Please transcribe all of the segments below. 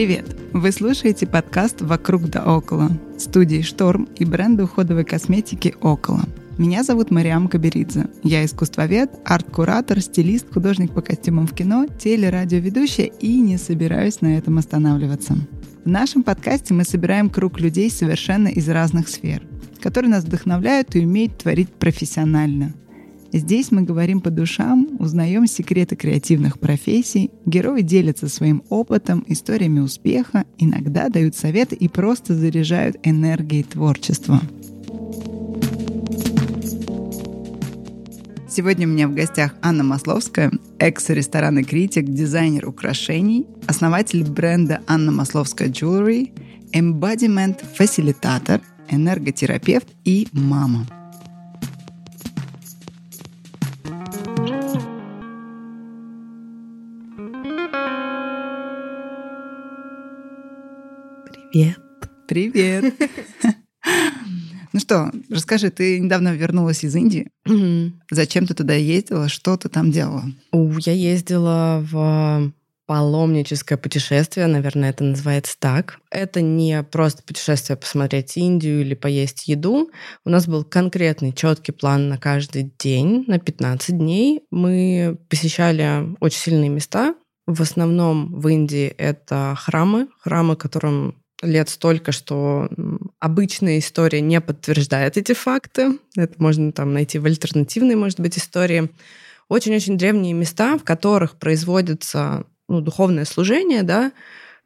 Привет! Вы слушаете подкаст «Вокруг да около» студии «Шторм» и бренда уходовой косметики «Около». Меня зовут Мариам Каберидзе. Я искусствовед, арт-куратор, стилист, художник по костюмам в кино, телерадиоведущая и не собираюсь на этом останавливаться. В нашем подкасте мы собираем круг людей совершенно из разных сфер, которые нас вдохновляют и умеют творить профессионально – Здесь мы говорим по душам, узнаем секреты креативных профессий, герои делятся своим опытом, историями успеха, иногда дают советы и просто заряжают энергией творчества. Сегодня у меня в гостях Анна Масловская, экс-ресторанный критик, дизайнер украшений, основатель бренда Анна Масловская Jewelry, embodiment фасилитатор, энерготерапевт и мама – Привет. Привет. Ну что, расскажи, ты недавно вернулась из Индии. Зачем ты туда ездила? Что ты там делала? Я ездила в паломническое путешествие, наверное, это называется так. Это не просто путешествие посмотреть Индию или поесть еду. У нас был конкретный четкий план на каждый день, на 15 дней. Мы посещали очень сильные места. В основном в Индии это храмы, храмы, которым лет столько, что обычная история не подтверждает эти факты. Это можно там найти в альтернативной, может быть, истории. Очень-очень древние места, в которых производится ну, духовное служение, да,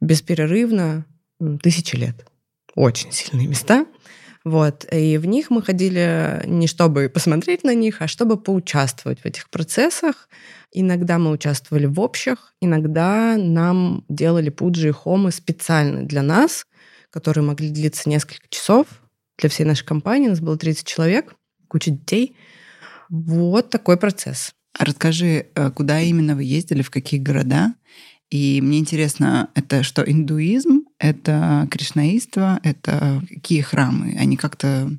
бесперерывно тысячи лет. Очень сильные места. Вот. И в них мы ходили не чтобы посмотреть на них, а чтобы поучаствовать в этих процессах. Иногда мы участвовали в общих, иногда нам делали пуджи и хомы специально для нас, которые могли длиться несколько часов. Для всей нашей компании у нас было 30 человек, куча детей. Вот такой процесс. А расскажи, э, куда именно вы ездили, в какие города? И мне интересно, это что, индуизм, это кришнаиство, это какие храмы? Они как-то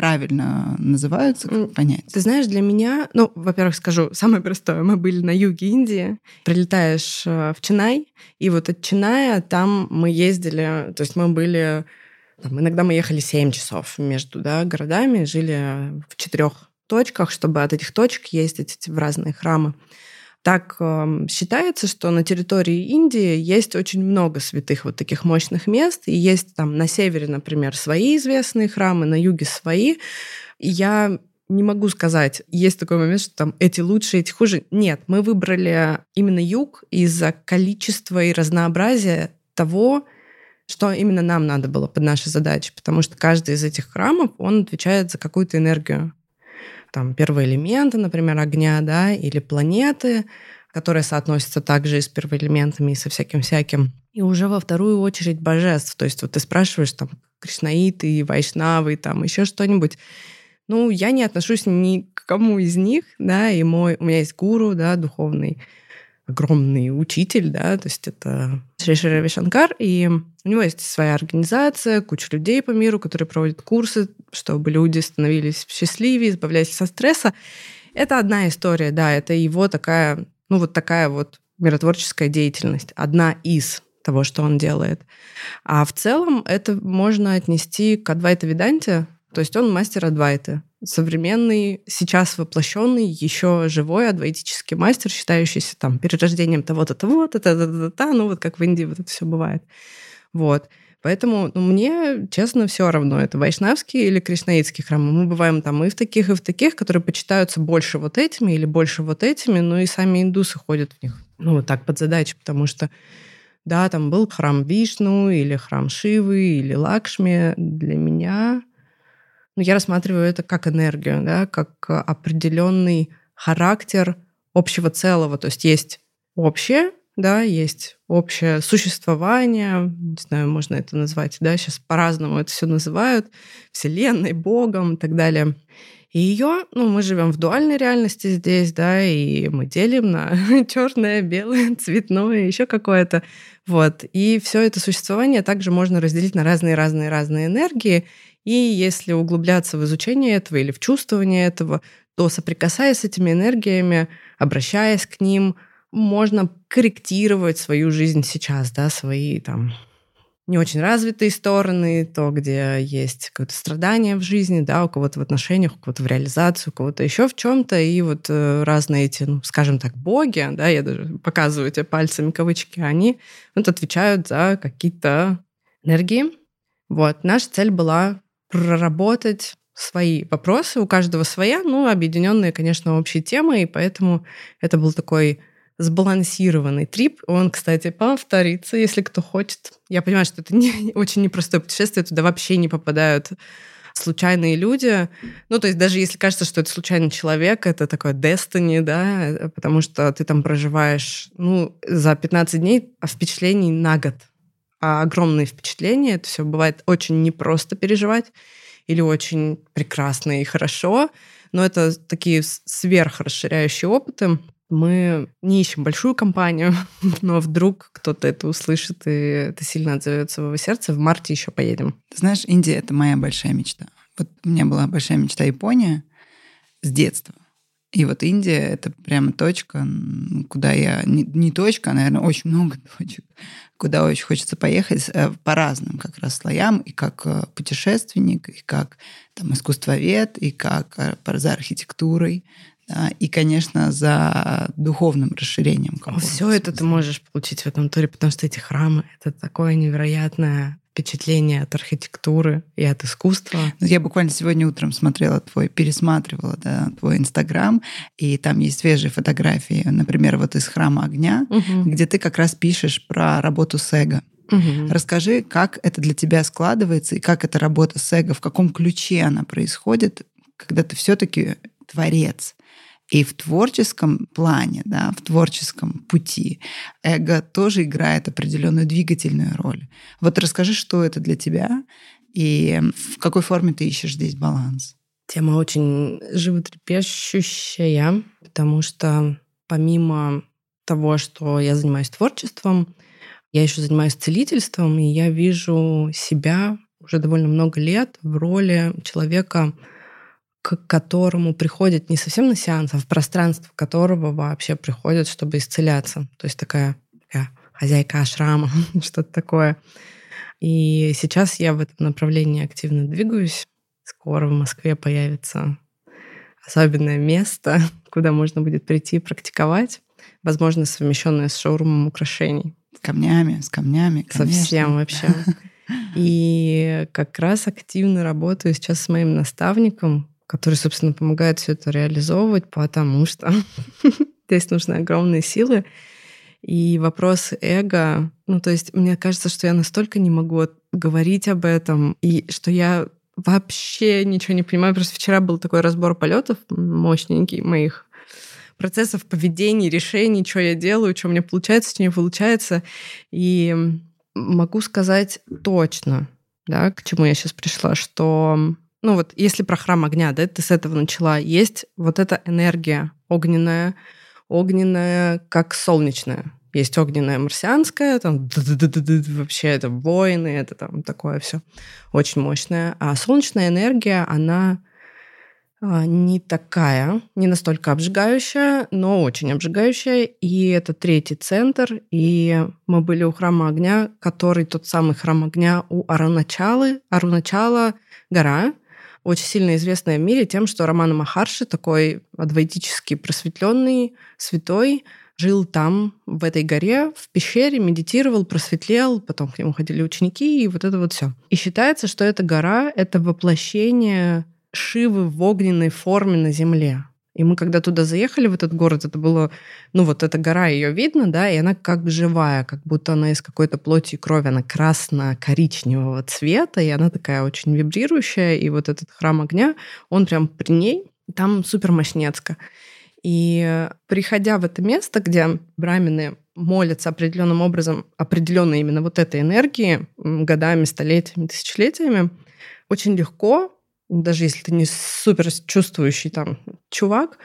правильно называются, как понять? Ты знаешь, для меня, ну, во-первых, скажу, самое простое, мы были на юге Индии, прилетаешь э, в Чинай, и вот от Чиная там мы ездили, то есть мы были, там, иногда мы ехали 7 часов между да, городами, жили в четырех точках, чтобы от этих точек ездить в разные храмы. Так э, считается, что на территории Индии есть очень много святых вот таких мощных мест, и есть там на севере, например, свои известные храмы, на юге свои. Я не могу сказать, есть такой момент, что там эти лучше, эти хуже. Нет, мы выбрали именно юг из-за количества и разнообразия того, что именно нам надо было под наши задачи, потому что каждый из этих храмов, он отвечает за какую-то энергию там первые элементы, например, огня, да, или планеты, которые соотносятся также и с первоэлементами, и со всяким-всяким. И уже во вторую очередь божеств. То есть вот ты спрашиваешь там кришнаиты, вайшнавы, там еще что-нибудь. Ну, я не отношусь ни к кому из них, да, и мой, у меня есть гуру, да, духовный, огромный учитель, да, то есть это Шри Шри Рави Шанкар, и у него есть своя организация, куча людей по миру, которые проводят курсы, чтобы люди становились счастливее, избавлялись от стресса. Это одна история, да, это его такая, ну вот такая вот миротворческая деятельность, одна из того, что он делает. А в целом это можно отнести к Адвайта Веданте, то есть он мастер Адвайты современный, сейчас воплощенный, еще живой адвайтический мастер, считающийся там перерождением того-то, того-то, та-та-та-та, ну вот как в Индии вот это все бывает. Вот. Поэтому ну, мне, честно, все равно, это вайшнавские или кришнаитские храмы. Мы бываем там и в таких, и в таких, которые почитаются больше вот этими или больше вот этими, ну и сами индусы ходят в них. Ну, вот так под задачу, потому что да, там был храм Вишну или храм Шивы или Лакшми. Для меня но я рассматриваю это как энергию, да, как определенный характер общего целого. То есть есть общее, да, есть общее существование, не знаю, можно это назвать, да, сейчас по-разному это все называют, Вселенной, Богом и так далее. И ее, ну, мы живем в дуальной реальности здесь, да, и мы делим на черное, белое, цветное, еще какое-то. Вот. И все это существование также можно разделить на разные-разные-разные энергии. И если углубляться в изучение этого или в чувствование этого, то соприкасаясь с этими энергиями, обращаясь к ним, можно корректировать свою жизнь сейчас, да, свои там не очень развитые стороны, то, где есть какое-то страдание в жизни, да, у кого-то в отношениях, у кого-то в реализации, у кого-то еще в чем-то, и вот э, разные эти, ну, скажем так, боги, да, я даже показываю тебе пальцами кавычки, они вот отвечают за какие-то энергии. Вот, наша цель была проработать свои вопросы, у каждого своя, ну, объединенные, конечно, общей темой, и поэтому это был такой сбалансированный трип. Он, кстати, повторится, если кто хочет. Я понимаю, что это не, очень непростое путешествие, туда вообще не попадают случайные люди. Ну, то есть даже если кажется, что это случайный человек, это такое destiny, да, потому что ты там проживаешь, ну, за 15 дней, а впечатлений на год. А огромные впечатления, это все бывает очень непросто переживать или очень прекрасно и хорошо, но это такие сверхрасширяющие опыты мы не ищем большую компанию, но вдруг кто-то это услышит, и это сильно отзовется в его сердце. В марте еще поедем. знаешь, Индия — это моя большая мечта. Вот у меня была большая мечта Япония с детства. И вот Индия — это прямо точка, куда я... Не, не точка, а, наверное, очень много точек, куда очень хочется поехать э, по разным как раз слоям, и как э, путешественник, и как там, искусствовед, и как э, за архитектурой, и, конечно, за духовным расширением. Все это ты можешь получить в этом туре, потому что эти храмы — это такое невероятное впечатление от архитектуры и от искусства. Ну, я буквально сегодня утром смотрела твой, пересматривала да, твой Инстаграм, и там есть свежие фотографии, например, вот из храма огня, угу. где ты как раз пишешь про работу с эго. Угу. Расскажи, как это для тебя складывается и как эта работа с эго, в каком ключе она происходит, когда ты все-таки творец. И в творческом плане, да, в творческом пути эго тоже играет определенную двигательную роль. Вот расскажи, что это для тебя и в какой форме ты ищешь здесь баланс. Тема очень животрепещущая, потому что помимо того, что я занимаюсь творчеством, я еще занимаюсь целительством, и я вижу себя уже довольно много лет в роли человека, к которому приходят не совсем на сеанс, а в пространство которого вообще приходят, чтобы исцеляться. То есть такая, такая хозяйка ашрама, что-то такое. И сейчас я в этом направлении активно двигаюсь. Скоро в Москве появится особенное место, куда можно будет прийти и практиковать, возможно, совмещенное с шоурумом украшений. С камнями, с камнями, конечно. Совсем вообще. И как раз активно работаю сейчас с моим наставником, который, собственно, помогает все это реализовывать, потому что здесь нужны огромные силы. И вопрос эго, ну, то есть мне кажется, что я настолько не могу говорить об этом, и что я вообще ничего не понимаю. Просто вчера был такой разбор полетов мощненький моих процессов поведения, решений, что я делаю, что мне получается, что не получается. И могу сказать точно, да, к чему я сейчас пришла, что ну вот если про храм огня, да, ты с этого начала, есть вот эта энергия огненная, огненная как солнечная. Есть огненная марсианская, там вообще это воины, это там такое все очень мощное. А солнечная энергия, она а, не такая, не настолько обжигающая, но очень обжигающая. И это третий центр. И мы были у храма огня, который тот самый храм огня у Аруначалы. Аруначала — гора, очень сильно известная в мире тем, что Романа Махарши, такой адвайтический просветленный святой, жил там, в этой горе, в пещере, медитировал, просветлел, потом к нему ходили ученики, и вот это вот все. И считается, что эта гора — это воплощение Шивы в огненной форме на земле. И мы, когда туда заехали, в этот город, это было, ну вот эта гора, ее видно, да, и она как живая, как будто она из какой-то плоти и крови, она красно-коричневого цвета, и она такая очень вибрирующая, и вот этот храм огня, он прям при ней, там супер мощнецко. И приходя в это место, где брамины молятся определенным образом, определенной именно вот этой энергии, годами, столетиями, тысячелетиями, очень легко даже если ты не супер чувствующий там чувак,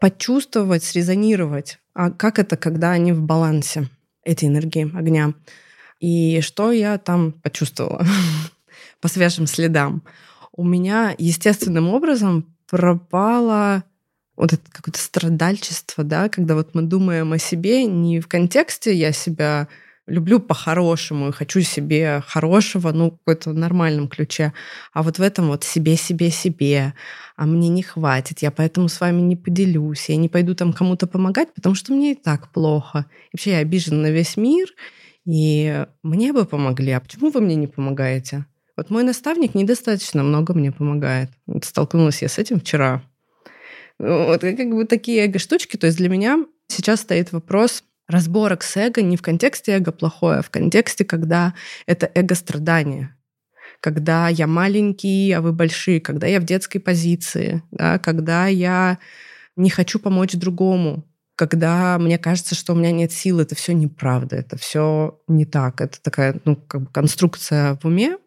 почувствовать, срезонировать. А как это, когда они в балансе, эти энергии огня? И что я там почувствовала по свежим следам? У меня естественным образом пропало вот это какое-то страдальчество, да, когда вот мы думаем о себе не в контексте «я себя люблю по-хорошему и хочу себе хорошего, ну, в какой-то нормальном ключе. А вот в этом вот себе, себе, себе. А мне не хватит, я поэтому с вами не поделюсь, я не пойду там кому-то помогать, потому что мне и так плохо. И вообще я обижена на весь мир, и мне бы помогли. А почему вы мне не помогаете? Вот мой наставник недостаточно много мне помогает. Вот столкнулась я с этим вчера. Вот как бы такие эго-штучки. То есть для меня сейчас стоит вопрос, разборок с эго не в контексте эго плохое, а в контексте, когда это эго-страдание. Когда я маленький, а вы большие, когда я в детской позиции, да, когда я не хочу помочь другому, когда мне кажется, что у меня нет сил, это все неправда, это все не так. Это такая ну, как бы конструкция в уме,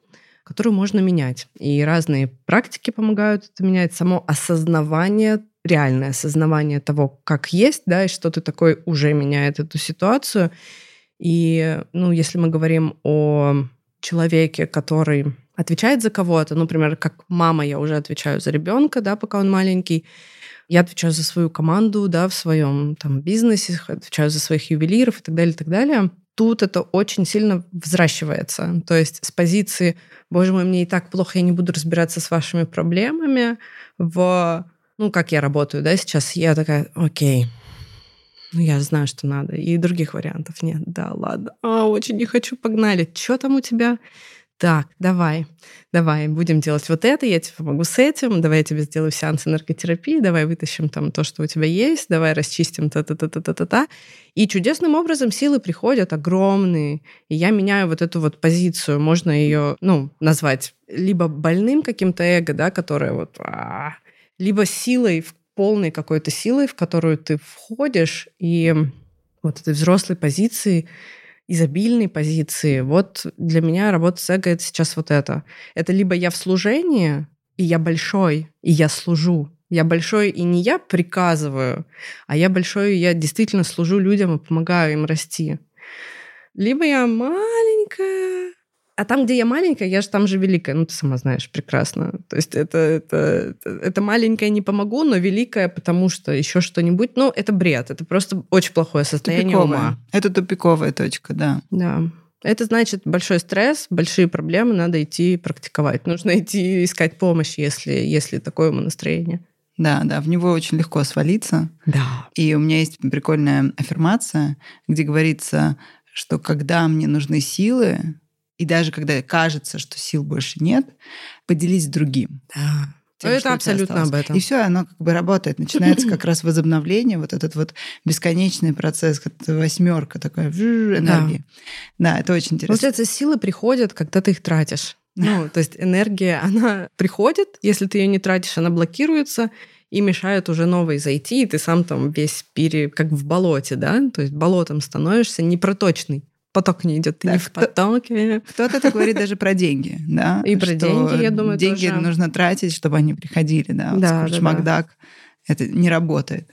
которую можно менять. И разные практики помогают это менять. Само осознавание реальное осознавание того, как есть, да, и что ты такой уже меняет эту ситуацию. И, ну, если мы говорим о человеке, который отвечает за кого-то, например, как мама, я уже отвечаю за ребенка, да, пока он маленький, я отвечаю за свою команду, да, в своем там бизнесе, отвечаю за своих ювелиров и так далее, и так далее. Тут это очень сильно взращивается. То есть с позиции, боже мой, мне и так плохо, я не буду разбираться с вашими проблемами, в ну, как я работаю, да, сейчас, я такая, окей, ну, я знаю, что надо. И других вариантов нет. Да, ладно. А, очень не хочу, погнали. Что там у тебя? Так, давай, давай, будем делать вот это, я тебе помогу с этим, давай я тебе сделаю сеанс энерготерапии, давай вытащим там то, что у тебя есть, давай расчистим та-та-та-та-та-та. И чудесным образом силы приходят огромные, и я меняю вот эту вот позицию, можно ее, ну, назвать либо больным каким-то эго, да, которое вот а, либо силой, в полной какой-то силой, в которую ты входишь, и вот этой взрослой позиции, изобильной позиции. Вот для меня работа с эго — это сейчас вот это. Это либо я в служении, и я большой, и я служу. Я большой, и не я приказываю, а я большой, и я действительно служу людям и помогаю им расти. Либо я маленькая, а там, где я маленькая, я же там же великая. Ну, ты сама знаешь прекрасно. То есть это, это, это маленькая не помогу, но великая, потому что еще что-нибудь. Ну, это бред. Это просто очень плохое состояние тупиковая. ума. Это тупиковая точка, да. Да. Это значит большой стресс, большие проблемы, надо идти практиковать. Нужно идти искать помощь, если, если такое настроение. Да, да, в него очень легко свалиться. Да. И у меня есть прикольная аффирмация, где говорится, что когда мне нужны силы, и даже когда кажется, что сил больше нет, поделись с другим. Да. Тем, это абсолютно об этом. И все, оно как бы работает. Начинается как раз возобновление, вот этот вот бесконечный процесс, восьмерка такая энергии. Да. да, это очень интересно. Получается, силы приходят, когда ты их тратишь. Ну, то есть энергия, она приходит, если ты ее не тратишь, она блокируется, и мешает уже новой зайти, и ты сам там весь пере... как в болоте, да? То есть болотом становишься непроточный поток не идет, ты да, не в потоке. Кто-то это говорит даже про деньги, да? И про деньги, я думаю, Деньги тоже. нужно тратить, чтобы они приходили, да? Да, да, Макдак. Да. Это не работает.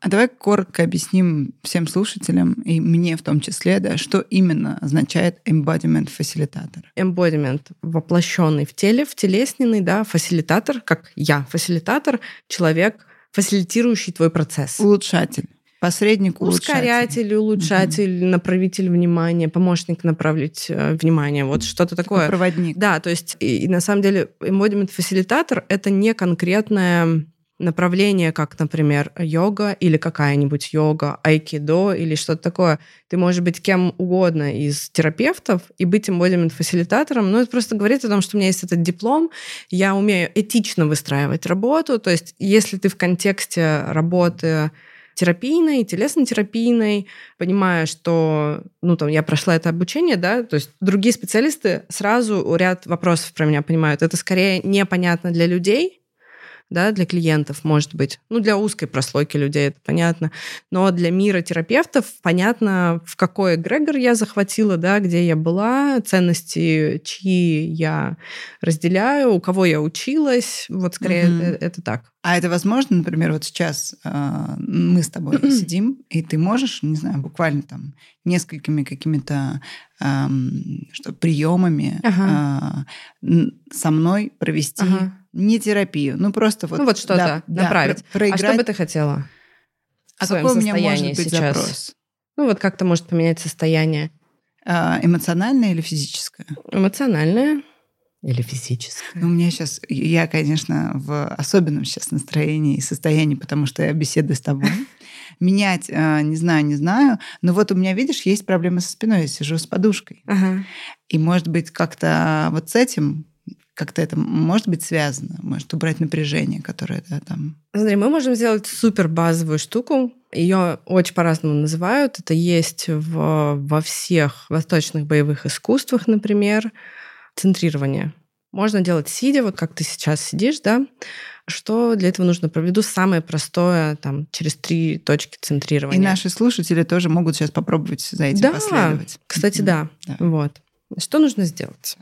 А давай коротко объясним всем слушателям, и мне в том числе, да, что именно означает embodiment фасилитатор. Embodiment воплощенный в теле, в телесненный, да, фасилитатор, как я, фасилитатор, человек, фасилитирующий твой процесс. Улучшатель. Посредник, ускорятель, улучшатель, угу. направитель внимания, помощник направить э, внимание, вот что-то такое. Проводник. Да, то есть и, и на самом деле embodiment фасилитатор это не конкретное направление, как, например, йога или какая-нибудь йога, айкидо или что-то такое. Ты можешь быть кем угодно из терапевтов и быть эмбодимент-фасилитатором, но это просто говорит о том, что у меня есть этот диплом, я умею этично выстраивать работу, то есть если ты в контексте работы терапийной, телесно-терапийной, понимая, что, ну, там, я прошла это обучение, да, то есть другие специалисты сразу ряд вопросов про меня понимают. Это скорее непонятно для людей, да, для клиентов, может быть. Ну, для узкой прослойки людей это понятно. Но для мира терапевтов понятно, в какой эгрегор я захватила, да, где я была, ценности, чьи я разделяю, у кого я училась. Вот скорее угу. это, это так. А это возможно, например, вот сейчас э, мы с тобой сидим, и ты можешь, не знаю, буквально там несколькими какими-то э, что приемами ага. э, со мной провести ага. Не терапию, ну просто вот ну вот что-то да, направить. Да, проиграть. А что бы ты хотела? А какой у меня может быть сейчас? запрос? Ну вот как-то может поменять состояние. Э, эмоциональное или физическое? Эмоциональное. Или физическое? Ну, у меня сейчас, я, конечно, в особенном сейчас настроении и состоянии, потому что я беседую с тобой. Менять, э, не знаю, не знаю. Но вот у меня, видишь, есть проблема со спиной. Я сижу с подушкой. Ага. И, может быть, как-то вот с этим как-то это может быть связано, может убрать напряжение, которое да, там. Смотри, мы можем сделать супер базовую штуку. Ее очень по-разному называют. Это есть в, во всех восточных боевых искусствах, например центрирование. Можно делать сидя, вот как ты сейчас сидишь, да. Что для этого нужно? Проведу самое простое, там, через три точки центрирования. И наши слушатели тоже могут сейчас попробовать за этим да, последовать. кстати, да. да. Вот. Что нужно сделать?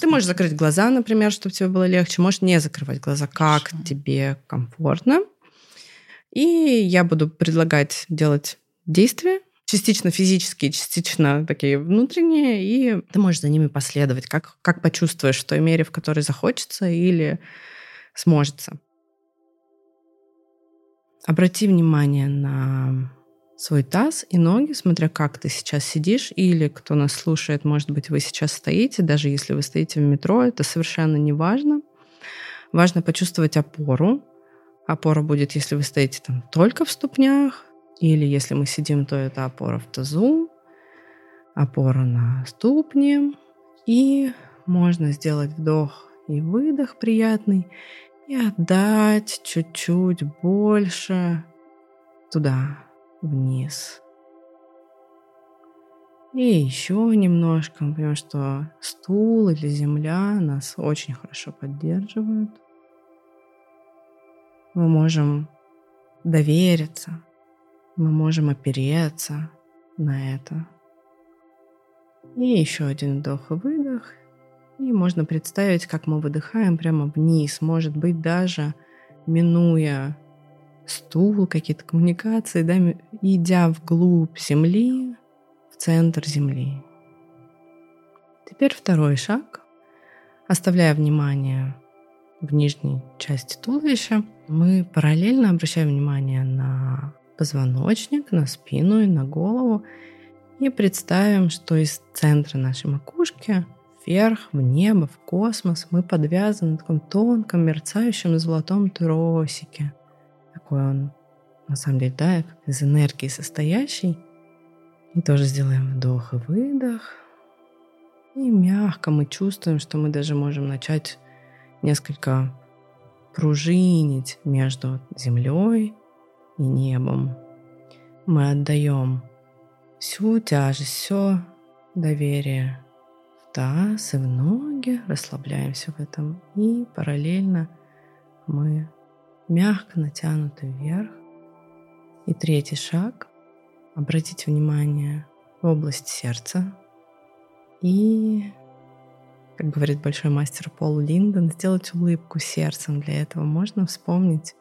Ты можешь закрыть глаза, например, чтобы тебе было легче. Можешь не закрывать глаза, как Хорошо. тебе комфортно. И я буду предлагать делать действия, частично физические, частично такие внутренние, и ты можешь за ними последовать, как, как почувствуешь в той мере, в которой захочется или сможется. Обрати внимание на свой таз и ноги, смотря как ты сейчас сидишь, или кто нас слушает, может быть, вы сейчас стоите, даже если вы стоите в метро, это совершенно не важно. Важно почувствовать опору. Опора будет, если вы стоите там только в ступнях, или если мы сидим, то это опора в тазу, опора на ступни. И можно сделать вдох и выдох приятный и отдать чуть-чуть больше туда, вниз. И еще немножко, потому что стул или земля нас очень хорошо поддерживают. Мы можем довериться мы можем опереться на это. И еще один вдох и выдох. И можно представить, как мы выдыхаем прямо вниз, может быть, даже минуя стул, какие-то коммуникации, да, идя вглубь земли, в центр земли. Теперь второй шаг. Оставляя внимание в нижней части туловища, мы параллельно обращаем внимание на позвоночник, на спину и на голову. И представим, что из центра нашей макушки вверх, в небо, в космос мы подвязаны на таком тонком, мерцающем золотом тросике. Такой он, на самом деле, да, из энергии состоящий. И тоже сделаем вдох и выдох. И мягко мы чувствуем, что мы даже можем начать несколько пружинить между землей и небом. Мы отдаем всю тяжесть, все доверие в таз и в ноги, расслабляемся в этом. И параллельно мы мягко натянуты вверх. И третий шаг — обратить внимание в область сердца. И, как говорит большой мастер Пол Линдон, сделать улыбку сердцем. Для этого можно вспомнить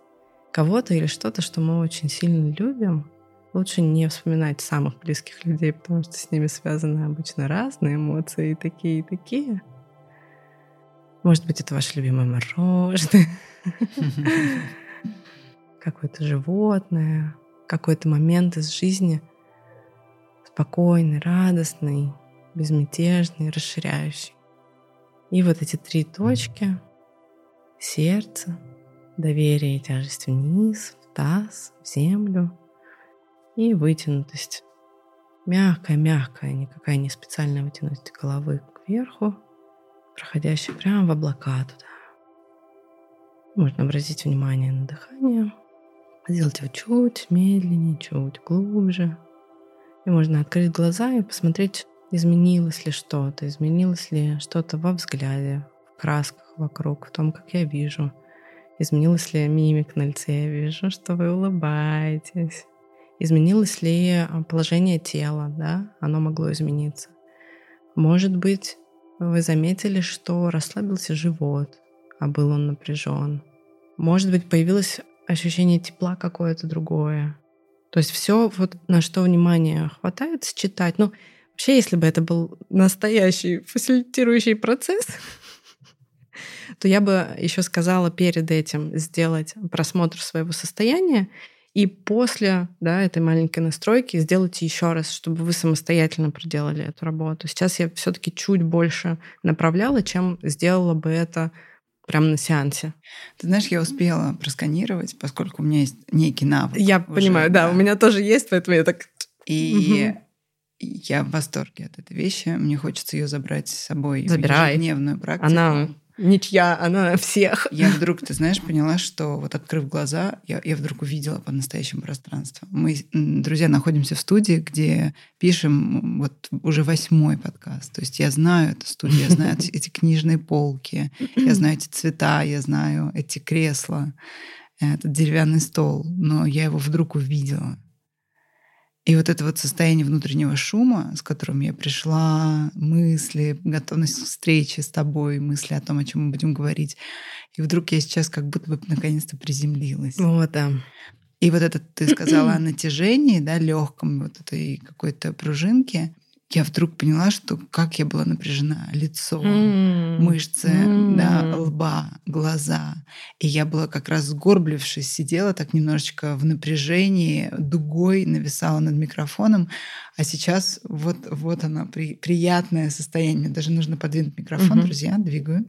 кого-то или что-то, что мы очень сильно любим, лучше не вспоминать самых близких людей, потому что с ними связаны обычно разные эмоции, и такие, и такие. Может быть, это ваше любимое мороженое, какое-то животное, какой-то момент из жизни спокойный, радостный, безмятежный, расширяющий. И вот эти три точки — сердце, доверие и тяжесть вниз, в таз, в землю и вытянутость. Мягкая-мягкая, никакая не специальная вытянутость головы кверху, проходящая прямо в облака туда. Можно обратить внимание на дыхание, сделать его чуть медленнее, чуть глубже. И можно открыть глаза и посмотреть, изменилось ли что-то, изменилось ли что-то во взгляде, в красках вокруг, в том, как я вижу – Изменилась ли мимик на лице? Я вижу, что вы улыбаетесь. Изменилось ли а, положение тела, да? Оно могло измениться. Может быть, вы заметили, что расслабился живот, а был он напряжен. Может быть, появилось ощущение тепла какое-то другое. То есть все, вот на что внимание хватает, считать. Ну, вообще, если бы это был настоящий фасилитирующий процесс, то я бы еще сказала перед этим сделать просмотр своего состояния и после да, этой маленькой настройки сделайте еще раз, чтобы вы самостоятельно проделали эту работу. Сейчас я все-таки чуть больше направляла, чем сделала бы это прямо на сеансе. Ты знаешь, я успела просканировать, поскольку у меня есть некий навык. Я уже, понимаю, да, да, у меня тоже есть, поэтому я так... И угу. я в восторге от этой вещи. Мне хочется ее забрать с собой Забирай. в ежедневную практику. Она ничья, она всех. Я вдруг, ты знаешь, поняла, что вот открыв глаза, я, я вдруг увидела по-настоящему пространство. Мы, друзья, находимся в студии, где пишем вот уже восьмой подкаст. То есть я знаю эту студию, я знаю эти книжные полки, я знаю эти цвета, я знаю эти кресла, этот деревянный стол, но я его вдруг увидела. И вот это вот состояние внутреннего шума, с которым я пришла, мысли, готовность к встрече с тобой, мысли о том, о чем мы будем говорить. И вдруг я сейчас как будто бы наконец-то приземлилась. Вот, да. И вот это ты сказала о натяжении, да, легком вот этой какой-то пружинке я вдруг поняла, что как я была напряжена. Лицо, mm. мышцы, mm. да, лба, глаза. И я была как раз сгорблившись, сидела так немножечко в напряжении, дугой нависала над микрофоном. А сейчас вот, вот оно, при, приятное состояние. Даже нужно подвинуть микрофон, mm-hmm. друзья, двигаю.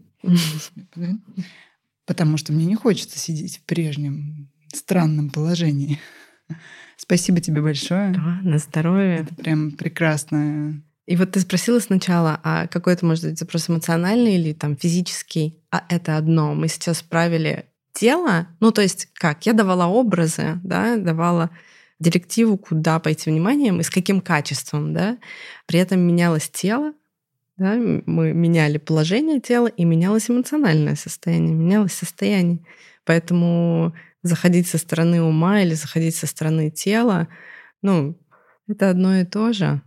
Потому что мне не хочется сидеть в прежнем странном положении. Спасибо тебе большое. Да, на здоровье. Это прям прекрасно. И вот ты спросила сначала, а какой это может быть запрос эмоциональный или там физический? А это одно. Мы сейчас правили тело, ну то есть как? Я давала образы, да, давала директиву, куда пойти вниманием и с каким качеством, да. При этом менялось тело, да, мы меняли положение тела и менялось эмоциональное состояние, менялось состояние. Поэтому заходить со стороны ума или заходить со стороны тела, ну, это одно и то же.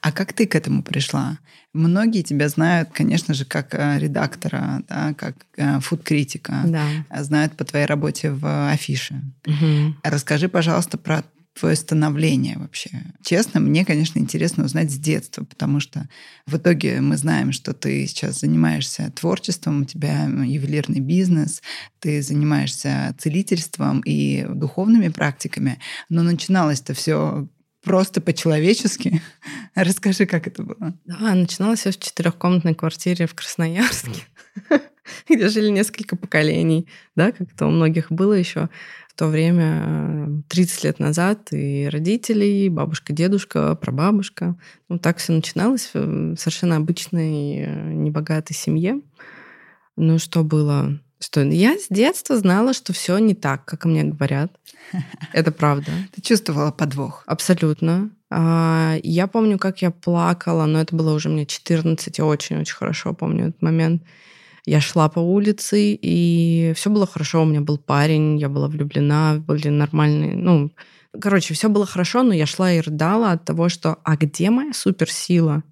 А как ты к этому пришла? Многие тебя знают, конечно же, как э, редактора, да, как э, фуд-критика, да. знают по твоей работе в афише. Угу. Расскажи, пожалуйста, про твое становление вообще? Честно, мне, конечно, интересно узнать с детства, потому что в итоге мы знаем, что ты сейчас занимаешься творчеством, у тебя ювелирный бизнес, ты занимаешься целительством и духовными практиками, но начиналось-то все просто по-человечески. Расскажи, как это было. Да, начиналось все в четырехкомнатной квартире в Красноярске, где жили несколько поколений, да, как это у многих было еще то время, 30 лет назад, и родители, и бабушка, дедушка, прабабушка. Ну, так все начиналось в совершенно обычной, э, небогатой семье. Ну, что было? Что я с детства знала, что все не так, как мне говорят. Это правда. Ты чувствовала подвох? Абсолютно. А, я помню, как я плакала, но это было уже мне 14, я очень-очень хорошо помню этот момент. Я шла по улице, и все было хорошо. У меня был парень, я была влюблена, были нормальные, ну, короче, все было хорошо, но я шла и рыдала от того, что а где моя суперсила?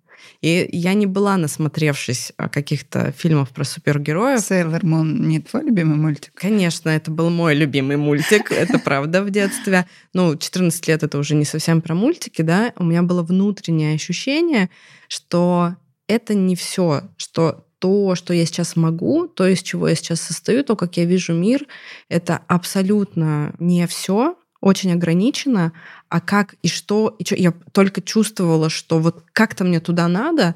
И я не была насмотревшись каких-то фильмов про супергероев. Сейлор Мун не твой любимый мультик? Конечно, это был мой любимый мультик, это правда в детстве. Ну, 14 лет это уже не совсем про мультики, да. У меня было внутреннее ощущение, что это не все, что то, что я сейчас могу, то, из чего я сейчас состою, то, как я вижу мир, это абсолютно не все, очень ограничено, а как и что, и что, я только чувствовала, что вот как-то мне туда надо,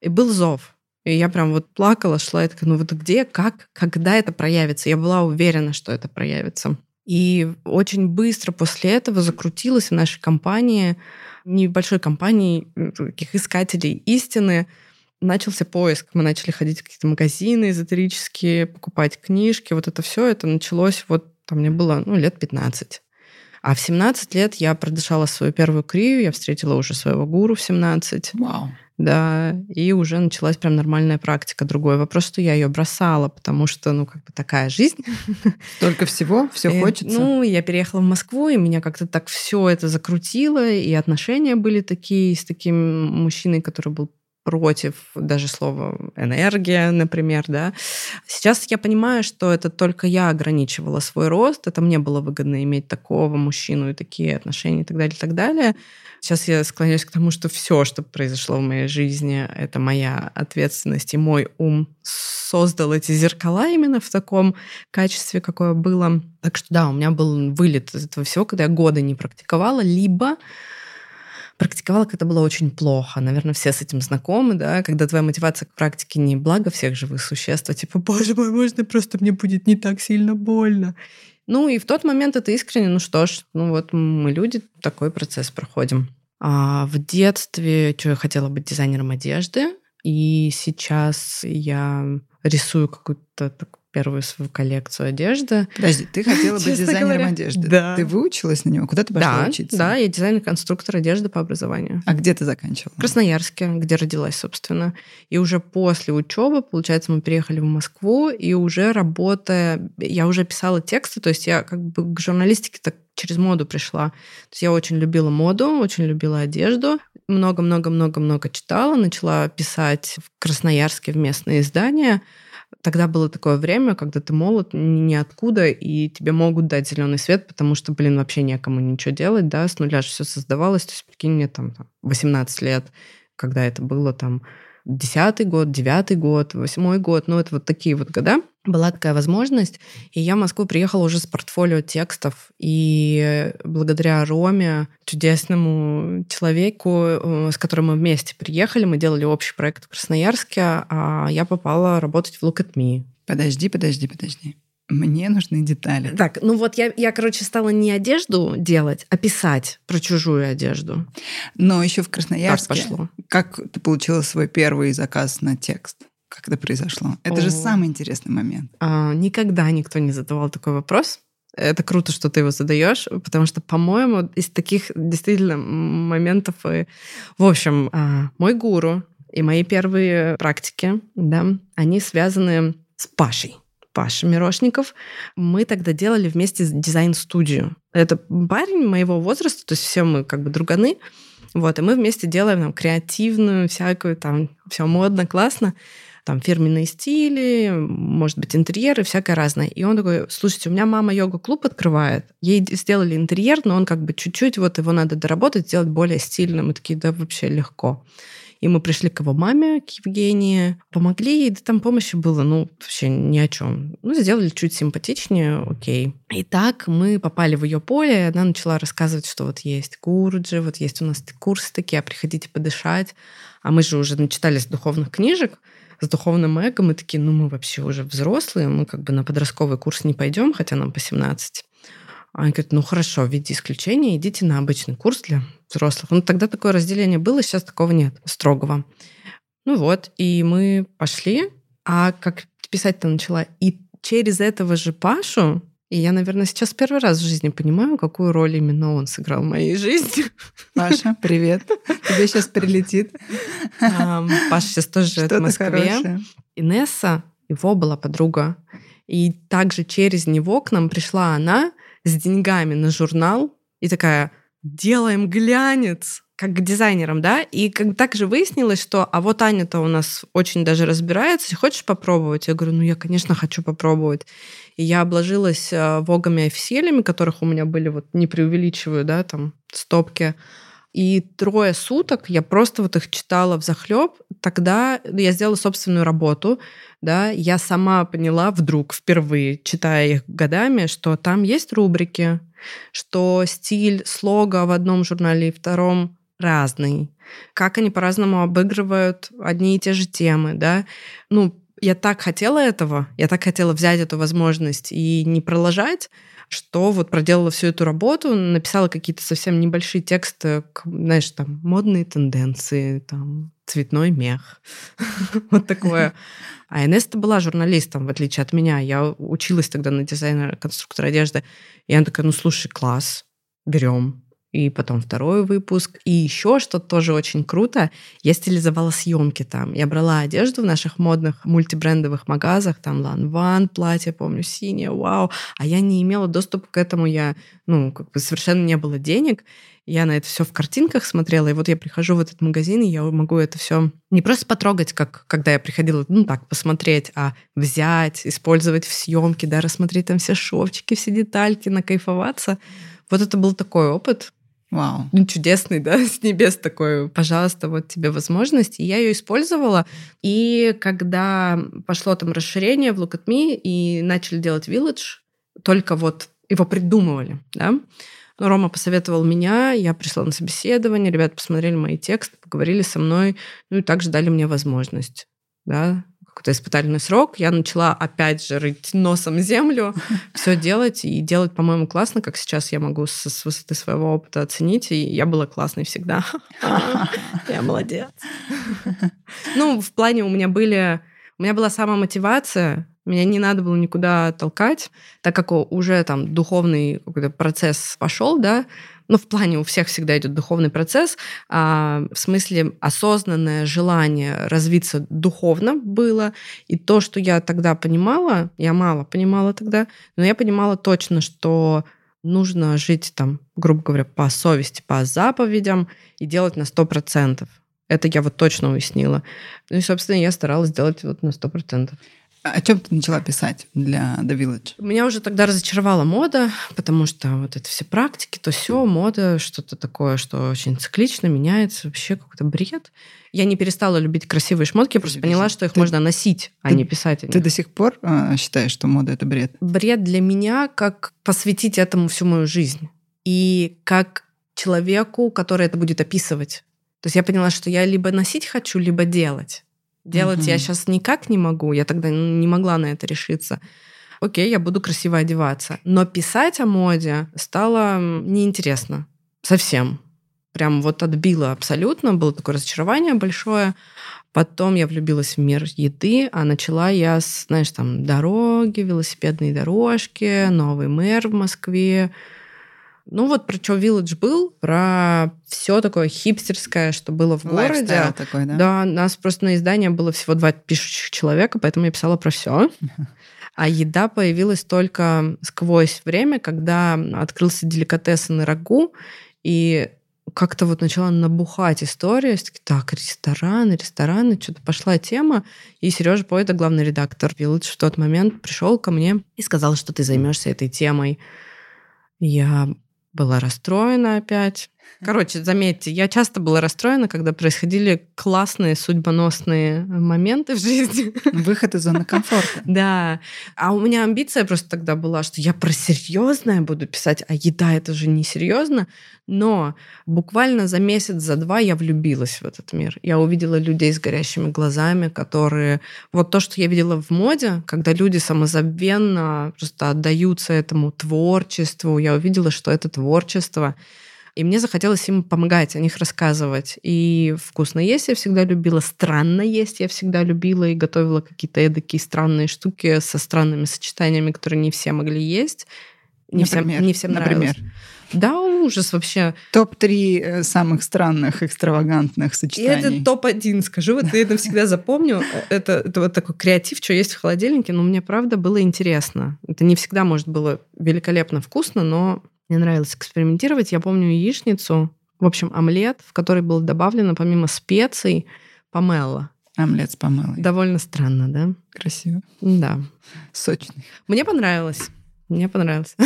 и был зов. И я прям вот плакала, шла и такая, ну вот где, как, когда это проявится? Я была уверена, что это проявится. И очень быстро после этого закрутилась в нашей компании, небольшой компании таких искателей истины, начался поиск. Мы начали ходить в какие-то магазины эзотерические, покупать книжки. Вот это все, это началось вот, там мне было, ну, лет 15. А в 17 лет я продышала свою первую крию, я встретила уже своего гуру в 17. Вау. Да, и уже началась прям нормальная практика. Другой вопрос, что я ее бросала, потому что, ну, как бы такая жизнь. Только всего, все И, хочется. Ну, я переехала в Москву, и меня как-то так все это закрутило, и отношения были такие с таким мужчиной, который был против даже слова энергия, например, да. Сейчас я понимаю, что это только я ограничивала свой рост, это мне было выгодно иметь такого мужчину и такие отношения и так далее, и так далее. Сейчас я склоняюсь к тому, что все, что произошло в моей жизни, это моя ответственность, и мой ум создал эти зеркала именно в таком качестве, какое было. Так что да, у меня был вылет из этого всего, когда я годы не практиковала, либо практиковала, когда было очень плохо. Наверное, все с этим знакомы, да, когда твоя мотивация к практике не благо всех живых существ, а типа, боже мой, можно просто мне будет не так сильно больно. Ну и в тот момент это искренне, ну что ж, ну вот мы люди, такой процесс проходим. А в детстве что я хотела быть дизайнером одежды, и сейчас я рисую какую-то так, первую свою коллекцию одежды. Подожди, ты хотела быть дизайнером говоря, одежды? да. Ты выучилась на него? Куда ты пошла Да, учиться? да, я дизайнер-конструктор одежды по образованию. А где ты заканчивала? В Красноярске, где родилась, собственно. И уже после учебы, получается, мы переехали в Москву, и уже работая, я уже писала тексты, то есть я как бы к журналистике так через моду пришла. То есть я очень любила моду, очень любила одежду, много-много-много-много читала, начала писать в Красноярске в местные издания. Тогда было такое время, когда ты молод, ни- ниоткуда, и тебе могут дать зеленый свет, потому что, блин, вообще некому ничего делать, да, с нуля же все создавалось. То есть, прикинь, мне там 18 лет, когда это было там десятый год, девятый год, восьмой год, ну, это вот такие вот года. Была такая возможность, и я в Москву приехала уже с портфолио текстов, и благодаря Роме, чудесному человеку, э, с которым мы вместе приехали, мы делали общий проект в Красноярске, а я попала работать в Look at Me. Подожди, подожди, подожди. Мне нужны детали. Так, ну вот я, я, короче, стала не одежду делать, а писать про чужую одежду. Но еще в Красноярске. пошло. Как ты получила свой первый заказ на текст? Как это произошло? Это же О. самый интересный момент. А, никогда никто не задавал такой вопрос. Это круто, что ты его задаешь, потому что, по-моему, из таких действительно моментов... и- В общем, а, мой гуру и мои первые практики, да, они связаны с Пашей. Паша Мирошников. Мы тогда делали вместе дизайн-студию. Это парень моего возраста, то есть все мы как бы друганы. Вот, и мы вместе делаем там креативную всякую, там все модно, классно там фирменные стили, может быть, интерьеры, всякое разное. И он такой, слушайте, у меня мама йога-клуб открывает, ей сделали интерьер, но он как бы чуть-чуть, вот его надо доработать, сделать более стильным. Мы такие, да, вообще легко. И мы пришли к его маме, к Евгении, помогли ей, да там помощи было, ну, вообще ни о чем. Ну, сделали чуть симпатичнее, окей. И так мы попали в ее поле, и она начала рассказывать, что вот есть Курджи, вот есть у нас курсы такие, а приходите подышать. А мы же уже начитались духовных книжек, с духовным эго, мы такие, ну мы вообще уже взрослые, мы как бы на подростковый курс не пойдем, хотя нам по 17. Они говорят, ну хорошо, в виде исключения идите на обычный курс для взрослых. Ну тогда такое разделение было, сейчас такого нет, строгого. Ну вот, и мы пошли, а как писать-то начала. И через этого же Пашу, и я, наверное, сейчас первый раз в жизни понимаю, какую роль именно он сыграл в моей жизни. Паша, привет. Тебе сейчас прилетит Паша сейчас тоже живет в Москве. Инесса, его была подруга. И также через него к нам пришла она с деньгами на журнал и такая, делаем глянец, как к дизайнерам, да? И как также выяснилось, что, а вот Аня-то у нас очень даже разбирается, хочешь попробовать? Я говорю, ну я, конечно, хочу попробовать. И я обложилась э, вогами офиселями, которых у меня были, вот не преувеличиваю, да, там, стопки. И трое суток я просто вот их читала в захлеб. Тогда я сделала собственную работу, да, я сама поняла вдруг, впервые, читая их годами, что там есть рубрики, что стиль слога в одном журнале и втором разный, как они по-разному обыгрывают одни и те же темы, да. Ну, я так хотела этого, я так хотела взять эту возможность и не продолжать, что вот проделала всю эту работу, написала какие-то совсем небольшие тексты, знаешь, там, модные тенденции, там, цветной мех, вот такое. А Инесса была журналистом, в отличие от меня. Я училась тогда на дизайнера, конструктора одежды. И она такая, ну, слушай, класс. берем. И потом второй выпуск. И еще что-то тоже очень круто. Я стилизовала съемки там. Я брала одежду в наших модных мультибрендовых магазах. Там Ланван, платье, помню, синее, вау. А я не имела доступа к этому. Я, ну, как бы совершенно не было денег. Я на это все в картинках смотрела, и вот я прихожу в этот магазин, и я могу это все не просто потрогать, как когда я приходила, ну так, посмотреть, а взять, использовать в съемке, да, рассмотреть там все шовчики, все детальки, накайфоваться. Вот это был такой опыт. Вау. Ну, чудесный, да, с небес такой, пожалуйста, вот тебе возможность. И я ее использовала. И когда пошло там расширение в Look at Me и начали делать Village, только вот его придумывали, да, но Рома посоветовал меня, я пришла на собеседование, ребята посмотрели мои тексты, поговорили со мной, ну и также дали мне возможность, да, какой-то испытательный срок, я начала опять же рыть носом землю, все делать и делать, по-моему, классно, как сейчас я могу с, с высоты своего опыта оценить, и я была классной всегда. Я молодец. Ну, в плане у меня были... У меня была сама мотивация, меня не надо было никуда толкать, так как уже там духовный процесс пошел, да, ну, в плане у всех всегда идет духовный процесс, а, в смысле осознанное желание развиться духовно было, и то, что я тогда понимала, я мало понимала тогда, но я понимала точно, что нужно жить там, грубо говоря, по совести, по заповедям и делать на сто процентов. Это я вот точно уяснила. Ну и, собственно, я старалась сделать вот на сто процентов. О чем ты начала писать для The Village? Меня уже тогда разочаровала мода, потому что вот это все практики, то все, мода, что-то такое, что очень циклично меняется, вообще какой-то бред. Я не перестала любить красивые шмотки, я просто Подожди, поняла, что их ты, можно носить, а ты, а не писать. Ты до сих пор э, считаешь, что мода это бред? Бред для меня, как посвятить этому всю мою жизнь. И как человеку, который это будет описывать. То есть я поняла, что я либо носить хочу, либо делать. Делать угу. я сейчас никак не могу, я тогда не могла на это решиться. Окей, я буду красиво одеваться. Но писать о моде стало неинтересно. Совсем. Прям вот отбило абсолютно. Было такое разочарование большое. Потом я влюбилась в мир еды, а начала я с, знаешь, там, дороги, велосипедные дорожки, новый мэр в Москве, ну вот про что Village был, про все такое хипстерское, что было в городе. такой, да? Да, нас просто на издание было всего два пишущих человека, поэтому я писала про все. А еда появилась только сквозь время, когда открылся деликатесен и рагу, и как-то вот начала набухать история. Так, рестораны, рестораны, что-то пошла тема. И Сережа Пойда, главный редактор Village, в тот момент пришел ко мне и сказал, что ты займешься этой темой. Я была расстроена опять. Короче, заметьте, я часто была расстроена, когда происходили классные судьбоносные моменты в жизни. Выход из зоны комфорта. Да. А у меня амбиция просто тогда была, что я про серьезное буду писать, а еда это же не серьезно. Но буквально за месяц, за два я влюбилась в этот мир. Я увидела людей с горящими глазами, которые... Вот то, что я видела в моде, когда люди самозабвенно просто отдаются этому творчеству, я увидела, что это творчество и мне захотелось им помогать, о них рассказывать. И вкусно есть я всегда любила, странно есть я всегда любила и готовила какие-то эдакие странные штуки со странными сочетаниями, которые не все могли есть. Не, например, всем, не всем например. нравилось. Да, ужас вообще. Топ-3 э, самых странных, экстравагантных сочетаний. И это топ-1, скажу. Вот я это всегда запомню. Это, это вот такой креатив, что есть в холодильнике, но мне правда было интересно. Это не всегда, может, было великолепно вкусно, но мне нравилось экспериментировать. Я помню яичницу, в общем, омлет, в который было добавлено помимо специй помело. Омлет с помелой. Довольно странно, да? Красиво. Да. Сочный. Мне понравилось. Мне понравилось.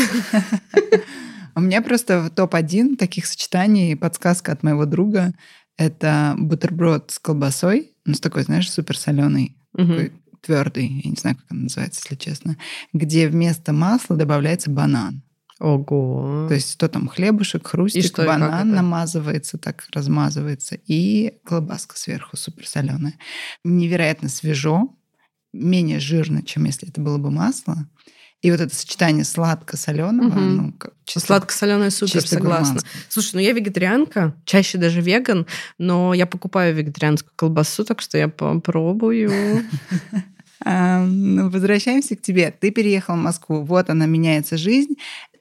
У меня просто в топ-1 таких сочетаний подсказка от моего друга. Это бутерброд с колбасой, ну, с такой, знаешь, супер соленый, такой твердый, я не знаю, как он называется, если честно, где вместо масла добавляется банан. Ого. То есть то там хлебушек, хрустик, и что, банан намазывается, так размазывается, и колбаска сверху супер соленая. Невероятно свежо, менее жирно, чем если это было бы масло. И вот это сочетание сладко-соленого, угу. ну, Сладко-соленое супер, согласна. Гурманское. Слушай, ну я вегетарианка, чаще даже веган, но я покупаю вегетарианскую колбасу, так что я попробую. Ну, возвращаемся к тебе. Ты переехал в Москву, вот она меняется жизнь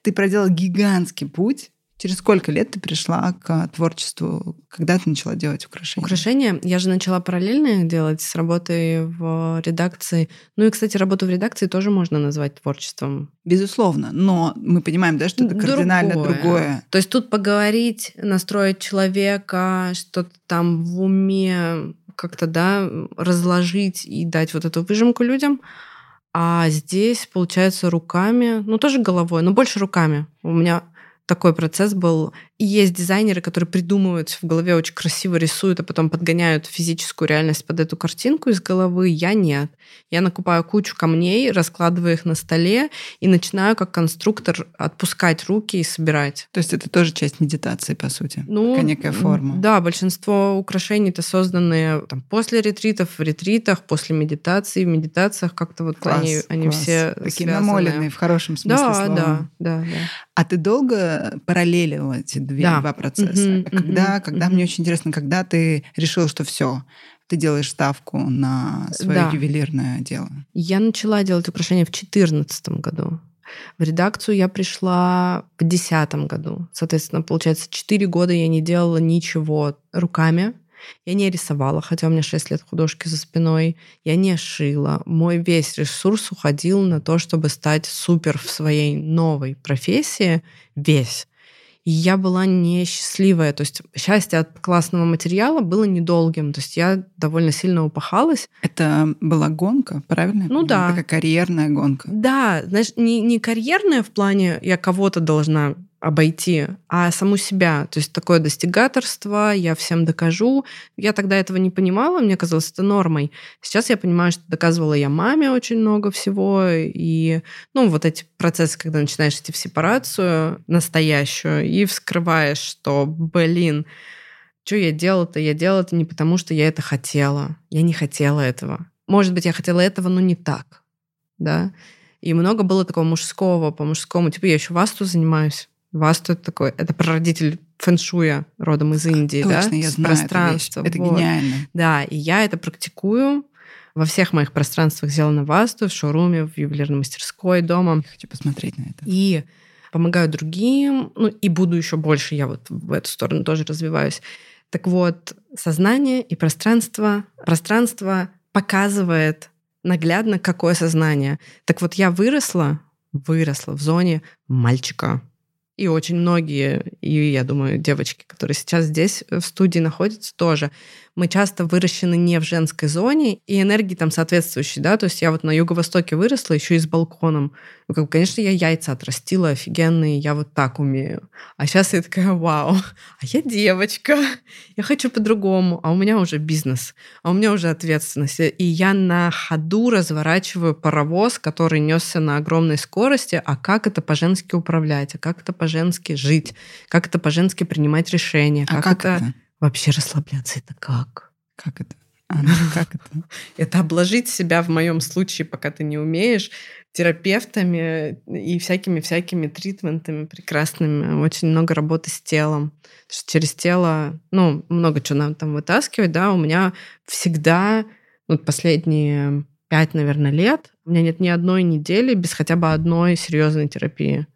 ты проделал гигантский путь, Через сколько лет ты пришла к творчеству? Когда ты начала делать украшения? Украшения? Я же начала параллельно их делать с работой в редакции. Ну и, кстати, работу в редакции тоже можно назвать творчеством. Безусловно, но мы понимаем, да, что это кардинально другое. другое. То есть тут поговорить, настроить человека, что-то там в уме как-то, да, разложить и дать вот эту выжимку людям — а здесь, получается, руками, ну тоже головой, но больше руками. У меня такой процесс был. И есть дизайнеры, которые придумывают в голове, очень красиво рисуют, а потом подгоняют физическую реальность под эту картинку из головы. Я нет. Я накупаю кучу камней, раскладываю их на столе и начинаю как конструктор отпускать руки и собирать. То есть это тоже часть медитации, по сути? Ну, Такая некая форма. Да, большинство украшений-то созданы там, после ретритов, в ретритах, после медитации, в медитациях как-то вот класс, они, они класс. все Такие связаны. намоленные в хорошем смысле да, слова. Да, да, да. А ты долго параллелила эти две, да. два процесса? Угу, когда, угу, когда угу. мне очень интересно, когда ты решила, что все, ты делаешь ставку на свое да. ювелирное дело? Я начала делать украшения в 2014 году. В редакцию я пришла в 2010 году. Соответственно, получается, 4 года я не делала ничего руками. Я не рисовала, хотя у меня 6 лет художки за спиной. Я не шила. Мой весь ресурс уходил на то, чтобы стать супер в своей новой профессии. Весь. И я была несчастливая. То есть счастье от классного материала было недолгим. То есть я довольно сильно упахалась. Это была гонка, правильно? Ну да. Такая карьерная гонка. Да, знаешь, не, не карьерная в плане я кого-то должна обойти, а саму себя. То есть такое достигаторство, я всем докажу. Я тогда этого не понимала, мне казалось это нормой. Сейчас я понимаю, что доказывала я маме очень много всего. И, ну, вот эти процессы, когда начинаешь идти в сепарацию настоящую и вскрываешь, что, блин, что я делала-то? Я делала это не потому, что я это хотела. Я не хотела этого. Может быть, я хотела этого, но не так. Да? И много было такого мужского по мужскому. Типа, я еще васту занимаюсь. Васту это такой, это прародитель фэншуя родом из Индии, Точно, да? я знаю пространство. Это, вот. гениально. Да, и я это практикую во всех моих пространствах сделано васту, в шоуруме, в ювелирной мастерской, дома. Я хочу посмотреть на это. И помогаю другим, ну и буду еще больше, я вот в эту сторону тоже развиваюсь. Так вот, сознание и пространство, пространство показывает наглядно, какое сознание. Так вот, я выросла, выросла в зоне мальчика. И очень многие, и я думаю, девочки, которые сейчас здесь в студии находятся, тоже мы часто выращены не в женской зоне, и энергии там соответствующие, да, то есть я вот на юго-востоке выросла еще и с балконом. Ну, как, конечно, я яйца отрастила офигенные, я вот так умею. А сейчас я такая, вау, а я девочка, я хочу по-другому, а у меня уже бизнес, а у меня уже ответственность. И я на ходу разворачиваю паровоз, который несся на огромной скорости, а как это по-женски управлять, а как это по-женски жить, как это по-женски принимать решения, а как, как это... это Вообще расслабляться это как? Как это? Анна, как это? Это обложить себя в моем случае, пока ты не умеешь, терапевтами и всякими-всякими тритментами прекрасными. Очень много работы с телом. что через тело, ну, много чего нам там вытаскивать, да, у меня всегда, вот последние пять, наверное, лет, у меня нет ни одной недели без хотя бы одной серьезной терапии.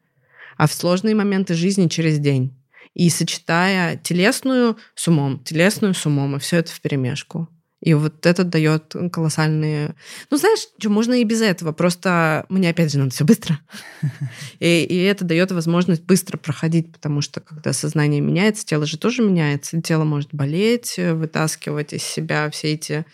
А в сложные моменты жизни через день и сочетая телесную с умом, телесную с умом, и все это в перемешку. И вот это дает колоссальные... Ну, знаешь, что можно и без этого. Просто мне, опять же, надо все быстро. И, и это дает возможность быстро проходить, потому что когда сознание меняется, тело же тоже меняется. Тело может болеть, вытаскивать из себя все эти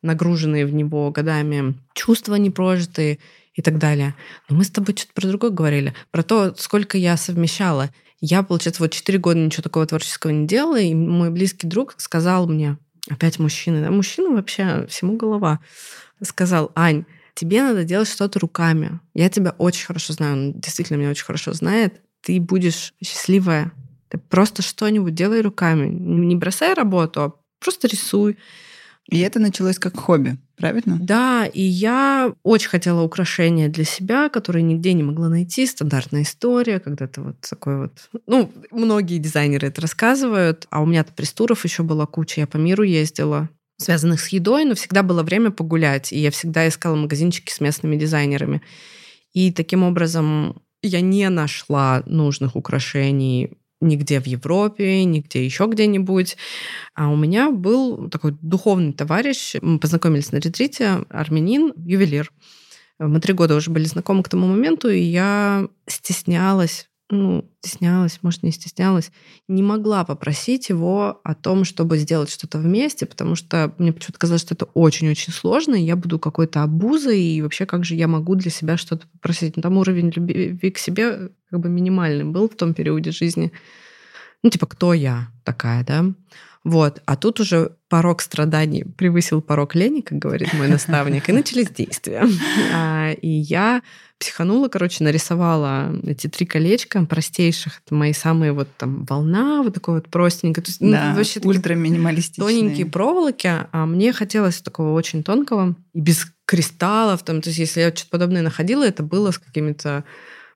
нагруженные в него годами чувства непрожитые и так далее. Но мы с тобой что-то про другое говорили. Про то, сколько я совмещала. Я, получается, вот 4 года ничего такого творческого не делала, и мой близкий друг сказал мне, опять мужчина, да, мужчина вообще всему голова, сказал, Ань, тебе надо делать что-то руками. Я тебя очень хорошо знаю, он действительно меня очень хорошо знает. Ты будешь счастливая. Ты просто что-нибудь делай руками. Не бросай работу, а просто рисуй. И это началось как хобби, правильно? Да, и я очень хотела украшения для себя, которые нигде не могла найти. Стандартная история, когда-то вот такой вот... Ну, многие дизайнеры это рассказывают, а у меня-то престуров еще была куча. Я по миру ездила, связанных с едой, но всегда было время погулять, и я всегда искала магазинчики с местными дизайнерами. И таким образом я не нашла нужных украшений нигде в Европе, нигде еще где-нибудь. А у меня был такой духовный товарищ, мы познакомились на ретрите, армянин, ювелир. Мы три года уже были знакомы к тому моменту, и я стеснялась ну, стеснялась, может, не стеснялась, не могла попросить его о том, чтобы сделать что-то вместе, потому что мне почему-то казалось, что это очень-очень сложно, и я буду какой-то обузой, и вообще как же я могу для себя что-то попросить. Ну, там уровень любви к себе как бы минимальный был в том периоде жизни. Ну, типа, кто я такая, да? Вот. А тут уже порог страданий превысил порог лени, как говорит мой наставник, и начались действия. А, и я психанула, короче, нарисовала эти три колечка простейших. Это мои самые вот там волна, вот такой вот простенький. То есть, ну, да, ну, вообще ультра минималистичные. Тоненькие проволоки, а мне хотелось такого очень тонкого и без кристаллов. Там, то есть если я что-то подобное находила, это было с какими-то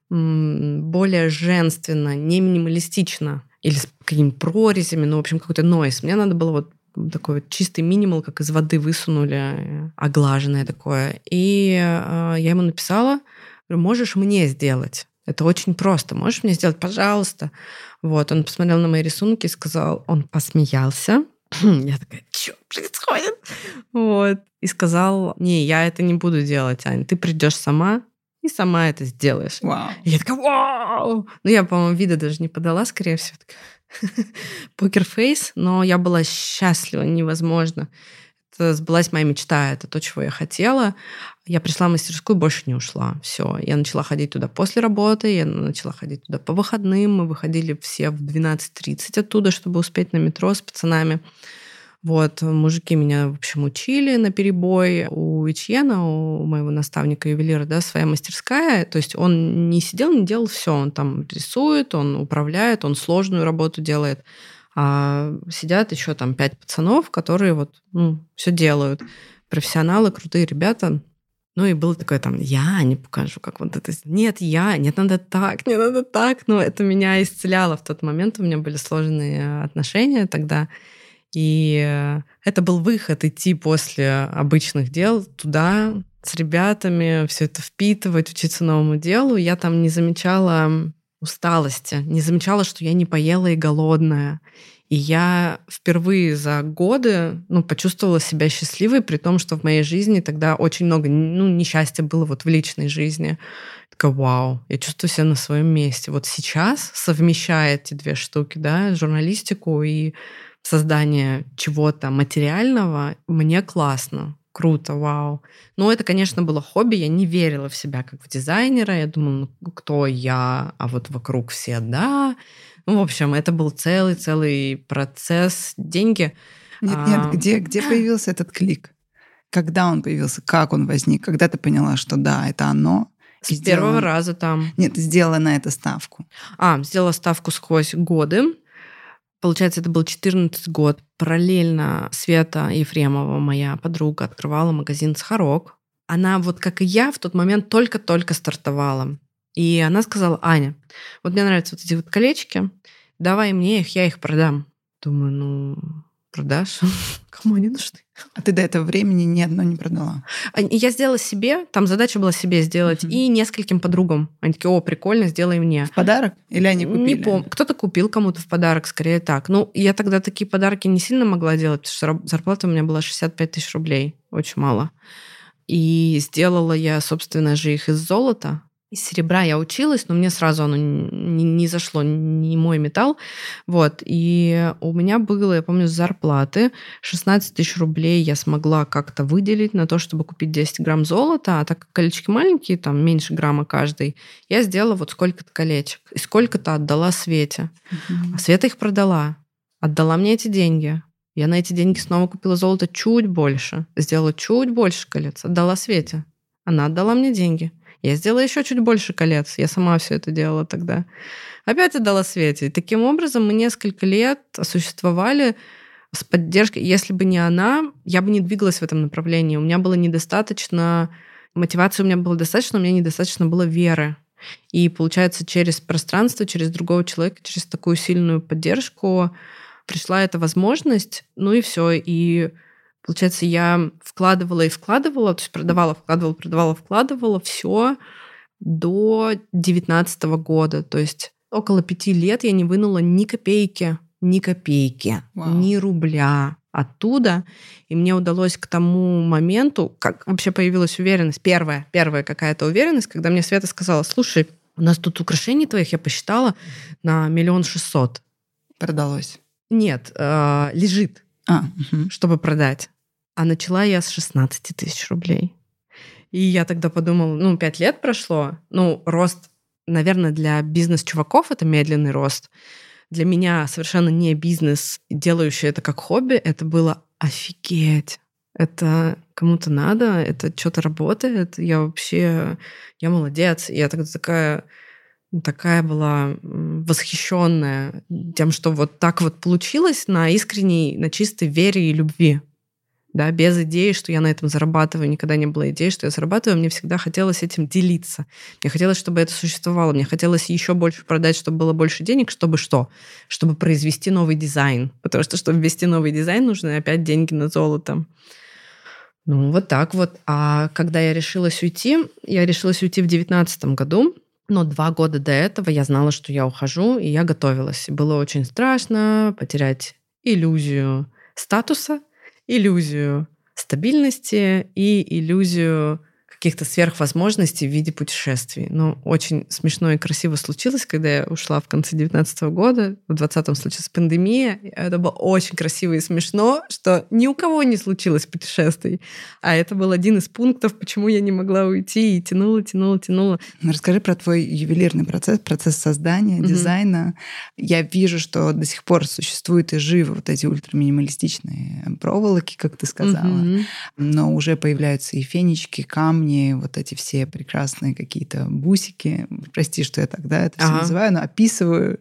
более женственно, не минималистично или с какими-то прорезями, ну, в общем, какой-то нойс. Мне надо было вот такой вот чистый минимал, как из воды высунули, э, оглаженное такое. И э, я ему написала, говорю, можешь мне сделать? Это очень просто. Можешь мне сделать, пожалуйста? Вот, он посмотрел на мои рисунки и сказал, он посмеялся. Я такая, что происходит? Вот. И сказал, не, я это не буду делать, Аня, ты придешь сама, и сама это сделаешь. Вау. И я такая, вау! Ну, я, по-моему, вида даже не подала, скорее всего. Покерфейс, но я была счастлива, невозможно. Это сбылась моя мечта, это то, чего я хотела. Я пришла в мастерскую, больше не ушла. Все, я начала ходить туда после работы, я начала ходить туда по выходным. Мы выходили все в 12.30 оттуда, чтобы успеть на метро с пацанами. Вот, мужики меня, в общем, учили на перебой. У Ичьена, у моего наставника ювелира, да, своя мастерская. То есть он не сидел, не делал все. Он там рисует, он управляет, он сложную работу делает. А сидят еще там пять пацанов, которые вот ну, все делают. Профессионалы, крутые ребята. Ну и было такое там, я не покажу, как вот это. Нет, я, нет, надо так, не надо так. Но это меня исцеляло в тот момент. У меня были сложные отношения тогда. И э, это был выход идти после обычных дел туда с ребятами, все это впитывать, учиться новому делу. Я там не замечала усталости, не замечала, что я не поела и голодная. И я впервые за годы ну, почувствовала себя счастливой, при том, что в моей жизни тогда очень много ну, несчастья было вот в личной жизни. Такая, вау, я чувствую себя на своем месте. Вот сейчас, совмещая эти две штуки, да, журналистику и создание чего-то материального, мне классно. Круто, вау. Но это, конечно, было хобби. Я не верила в себя как в дизайнера. Я думала, ну, кто я, а вот вокруг все, да. Ну, в общем, это был целый-целый процесс. Деньги. Нет, нет, а... где, где появился этот клик? Когда он появился? Как он возник? Когда ты поняла, что да, это оно? С сделала... первого раза там. Нет, сделала на это ставку. А, сделала ставку сквозь годы. Получается, это был 14 год. Параллельно Света Ефремова, моя подруга, открывала магазин «Сахарок». Она вот как и я в тот момент только-только стартовала. И она сказала, Аня, вот мне нравятся вот эти вот колечки, давай мне их, я их продам. Думаю, ну, продашь? Кому они нужны? А ты до этого времени ни одно не продала? А, я сделала себе, там задача была себе сделать, uh-huh. и нескольким подругам. Они такие, о, прикольно, сделай мне. В подарок? Или они купили? Не помню. Кто-то купил кому-то в подарок, скорее так. Ну, я тогда такие подарки не сильно могла делать, потому что зарплата у меня была 65 тысяч рублей. Очень мало. И сделала я, собственно же, их из золота. Из серебра я училась, но мне сразу оно не, не зашло, не мой металл. Вот. И у меня было, я помню, с зарплаты 16 тысяч рублей я смогла как-то выделить на то, чтобы купить 10 грамм золота, а так как колечки маленькие, там меньше грамма каждый, я сделала вот сколько-то колечек. И сколько-то отдала Свете. Mm-hmm. А Света их продала. Отдала мне эти деньги. Я на эти деньги снова купила золото чуть больше. Сделала чуть больше колец. Отдала Свете. Она отдала мне деньги. Я сделала еще чуть больше колец. Я сама все это делала тогда. Опять отдала Свете. И таким образом мы несколько лет существовали с поддержкой. Если бы не она, я бы не двигалась в этом направлении. У меня было недостаточно мотивации, у меня было достаточно, у меня недостаточно было веры. И получается, через пространство, через другого человека, через такую сильную поддержку пришла эта возможность, ну и все. И Получается, я вкладывала и вкладывала, то есть продавала, вкладывала, продавала, вкладывала все до 2019 года. То есть около пяти лет я не вынула ни копейки, ни копейки, Вау. ни рубля оттуда. И мне удалось к тому моменту, как вообще появилась уверенность, первая, первая какая-то уверенность, когда мне Света сказала, слушай, у нас тут украшений твоих, я посчитала, на миллион шестьсот. Продалось? Нет, э, лежит, а, угу. чтобы продать. А начала я с 16 тысяч рублей. И я тогда подумала, ну, пять лет прошло, ну, рост, наверное, для бизнес-чуваков это медленный рост. Для меня совершенно не бизнес, делающий это как хобби, это было офигеть. Это кому-то надо, это что-то работает, я вообще, я молодец. Я тогда такая, такая была восхищенная тем, что вот так вот получилось на искренней, на чистой вере и любви да, без идеи, что я на этом зарабатываю, никогда не было идеи, что я зарабатываю, мне всегда хотелось этим делиться. Мне хотелось, чтобы это существовало, мне хотелось еще больше продать, чтобы было больше денег, чтобы что? Чтобы произвести новый дизайн. Потому что, чтобы ввести новый дизайн, нужны опять деньги на золото. Ну, вот так вот. А когда я решилась уйти, я решилась уйти в девятнадцатом году, но два года до этого я знала, что я ухожу, и я готовилась. было очень страшно потерять иллюзию статуса, иллюзию стабильности и иллюзию каких-то сверхвозможностей в виде путешествий. Ну, очень смешно и красиво случилось, когда я ушла в конце 19 года, в 20-м случилась пандемия. Это было очень красиво и смешно, что ни у кого не случилось путешествий. А это был один из пунктов, почему я не могла уйти и тянула, тянула, тянула. Ну, расскажи про твой ювелирный процесс, процесс создания, mm-hmm. дизайна. Я вижу, что до сих пор существуют и живы вот эти ультраминималистичные проволоки, как ты сказала. Mm-hmm. Но уже появляются и фенечки, камни, камни, вот эти все прекрасные какие-то бусики. Прости, что я тогда это ага. все называю, но описываю.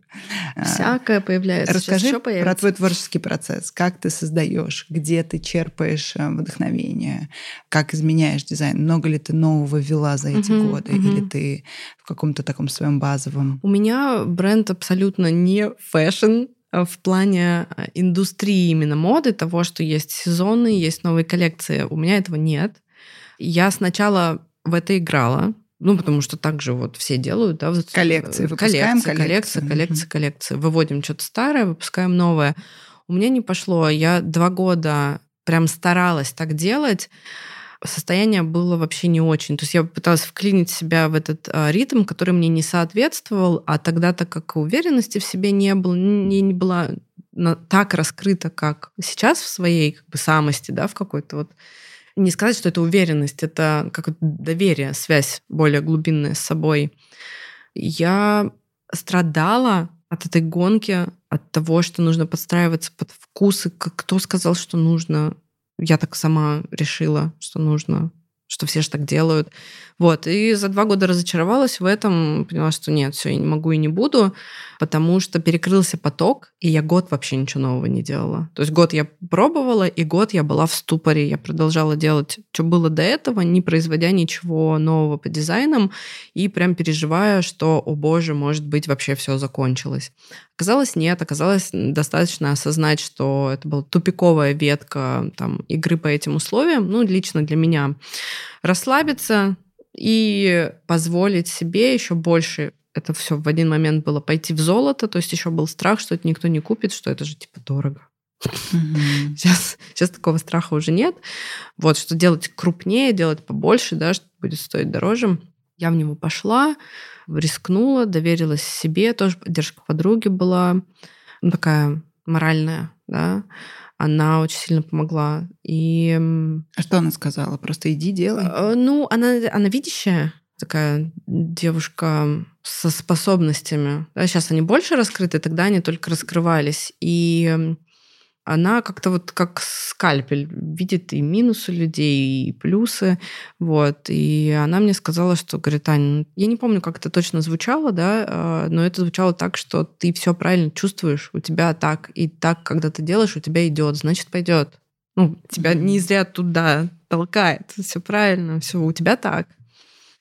А, Всякое появляется. Расскажи про твой творческий процесс. Как ты создаешь, где ты черпаешь э, вдохновение, как изменяешь дизайн. Много ли ты нового ввела за эти угу, годы, угу. или ты в каком-то таком своем базовом? У меня бренд абсолютно не fashion, э, в плане э, индустрии именно моды, того, что есть сезоны, есть новые коллекции. У меня этого нет. Я сначала в это играла, ну, потому что так же вот все делают, да. Коллекции, выпускаем коллекции. Коллекции, коллекции, коллекции. Выводим что-то старое, выпускаем новое. У меня не пошло. Я два года прям старалась так делать. Состояние было вообще не очень. То есть я пыталась вклинить себя в этот а, ритм, который мне не соответствовал, а тогда, так как уверенности в себе не было, не, не была так раскрыта, как сейчас в своей как бы самости, да, в какой-то вот не сказать, что это уверенность, это как доверие, связь более глубинная с собой. Я страдала от этой гонки, от того, что нужно подстраиваться под вкусы. Кто сказал, что нужно? Я так сама решила, что нужно что все же так делают. Вот. И за два года разочаровалась в этом, поняла, что нет, все, я не могу и не буду, потому что перекрылся поток, и я год вообще ничего нового не делала. То есть год я пробовала, и год я была в ступоре. Я продолжала делать, что было до этого, не производя ничего нового по дизайнам, и прям переживая, что, о боже, может быть, вообще все закончилось. Оказалось, нет. Оказалось, достаточно осознать, что это была тупиковая ветка там, игры по этим условиям, ну, лично для меня. Расслабиться и позволить себе еще больше это все в один момент было пойти в золото, то есть еще был страх, что это никто не купит, что это же типа дорого. Mm-hmm. Сейчас, сейчас такого страха уже нет. Вот, что делать крупнее, делать побольше, да, что будет стоить дороже. Я в него пошла, рискнула, доверилась себе, тоже поддержка подруги была, ну, такая моральная, да, она очень сильно помогла. И... А что она сказала? Просто иди, делай? Э, ну, она, она видящая, такая девушка со способностями. Да, сейчас они больше раскрыты, тогда они только раскрывались. И она как-то вот как скальпель видит и минусы людей, и плюсы. Вот. И она мне сказала, что, говорит, Аня, ну, я не помню, как это точно звучало, да, а, но это звучало так, что ты все правильно чувствуешь, у тебя так, и так, когда ты делаешь, у тебя идет, значит, пойдет. Ну, тебя не зря туда толкает. Все правильно, все у тебя так.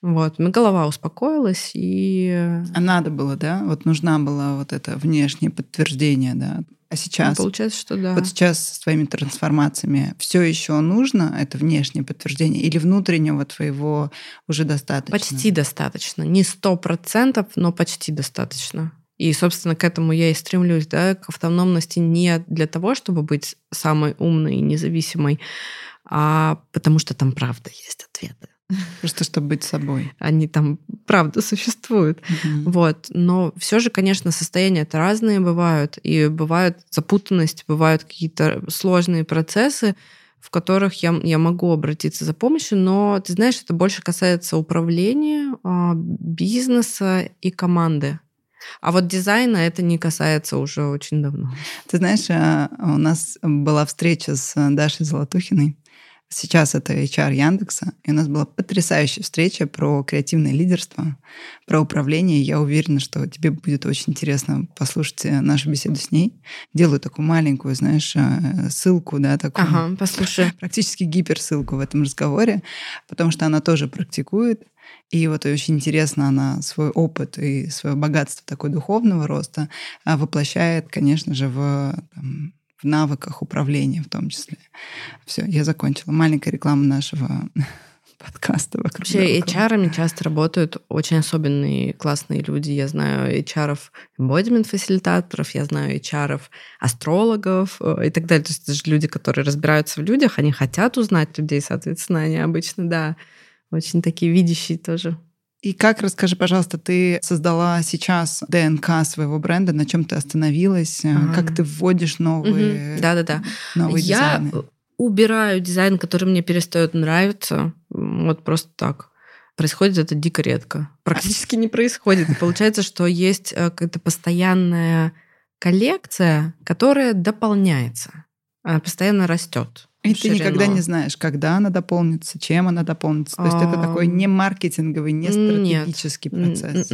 Вот, мне голова успокоилась, и... А надо было, да? Вот нужна была вот это внешнее подтверждение, да? А сейчас? Ну, получается, что да. Вот сейчас с твоими трансформациями все еще нужно это внешнее подтверждение или внутреннего твоего уже достаточно? Почти достаточно. Не сто процентов, но почти достаточно. И, собственно, к этому я и стремлюсь, да, к автономности не для того, чтобы быть самой умной и независимой, а потому что там правда есть ответы. Просто чтобы быть собой. Они там правда существуют. Угу. Вот. Но все же, конечно, состояния это разные бывают. И бывают запутанность, бывают какие-то сложные процессы, в которых я, я могу обратиться за помощью, но ты знаешь, это больше касается управления, а, бизнеса и команды. А вот дизайна это не касается уже очень давно. Ты знаешь, а, у нас была встреча с Дашей Золотухиной, Сейчас это HR Яндекса, и у нас была потрясающая встреча про креативное лидерство, про управление. Я уверена, что тебе будет очень интересно послушать э, нашу беседу с ней. Делаю такую маленькую, знаешь, э, ссылку, да, такую. Ага, послушай. Практически гиперссылку в этом разговоре, потому что она тоже практикует. И вот очень интересно, она свой опыт и свое богатство такой духовного роста а, воплощает, конечно же, в там, в навыках управления в том числе. Все, я закончила. Маленькая реклама нашего подкаста вокруг. Вообще, HR часто работают очень особенные классные люди. Я знаю HR embodiment фасилитаторов, я знаю HR астрологов э, и так далее. То есть это же люди, которые разбираются в людях, они хотят узнать людей, соответственно, они обычно, да, очень такие видящие тоже. И как, расскажи, пожалуйста, ты создала сейчас ДНК своего бренда, на чем ты остановилась, ага. как ты вводишь новые, Да-да-да. новые Я дизайны? убираю дизайн, который мне перестает нравиться, вот просто так. Происходит это дико редко. Практически не происходит. И получается, что есть э, какая-то постоянная коллекция, которая дополняется, она постоянно растет. И ты никогда не знаешь, когда она дополнится, чем она дополнится. То есть это такой не маркетинговый, не стратегический Нет. процесс.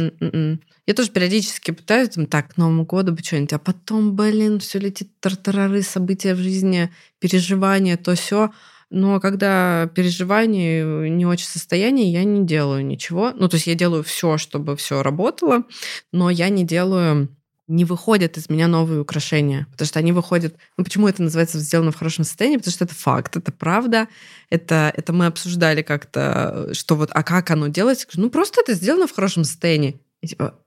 Я тоже периодически пытаюсь, там, так, к Новому году бы что-нибудь, а потом, блин, все летит тартарары, события в жизни, переживания, то все. Но когда переживание не очень состояние, я не делаю ничего. Ну, то есть я делаю все, чтобы все работало, но я не делаю не выходят из меня новые украшения, потому что они выходят... Ну, почему это называется сделано в хорошем состоянии? Потому что это факт, это правда, это, это мы обсуждали как-то, что вот, а как оно делается? Ну, просто это сделано в хорошем состоянии. И типа,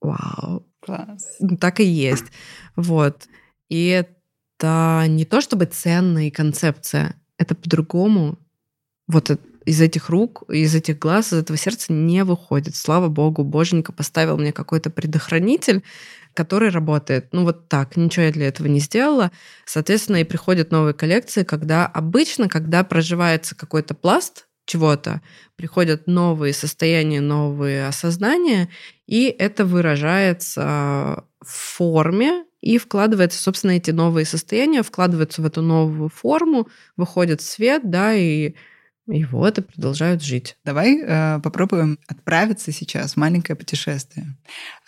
вау. Класс. Ну, так и есть. Вот. И это не то чтобы ценная концепция, это по-другому. Вот из этих рук, из этих глаз, из этого сердца не выходит. Слава богу, боженька поставил мне какой-то предохранитель, который работает. Ну вот так, ничего я для этого не сделала. Соответственно, и приходят новые коллекции, когда обычно, когда проживается какой-то пласт чего-то, приходят новые состояния, новые осознания, и это выражается в форме, и вкладывается, собственно, эти новые состояния, вкладываются в эту новую форму, выходит свет, да, и и вот, и продолжают жить. Давай э, попробуем отправиться сейчас в маленькое путешествие.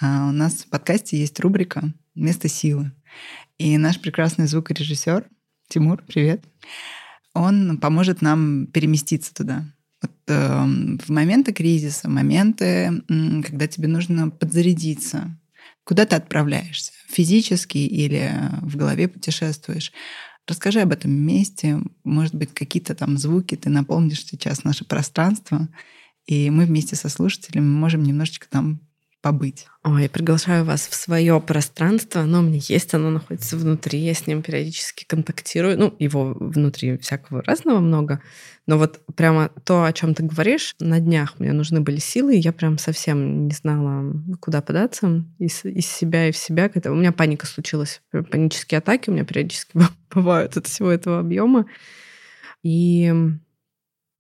А, у нас в подкасте есть рубрика «Место силы». И наш прекрасный звукорежиссер Тимур, привет, он поможет нам переместиться туда. Вот, э, в моменты кризиса, моменты, когда тебе нужно подзарядиться, куда ты отправляешься, физически или в голове путешествуешь, Расскажи об этом месте. Может быть, какие-то там звуки ты наполнишь сейчас наше пространство, и мы вместе со слушателями можем немножечко там побыть. Ой, приглашаю вас в свое пространство. Оно у меня есть, оно находится внутри. Я с ним периодически контактирую. Ну, его внутри всякого разного много. Но вот прямо то, о чем ты говоришь, на днях мне нужны были силы, и я прям совсем не знала, куда податься из, из себя и в себя. У меня паника случилась, панические атаки у меня периодически бывают от всего этого объема. И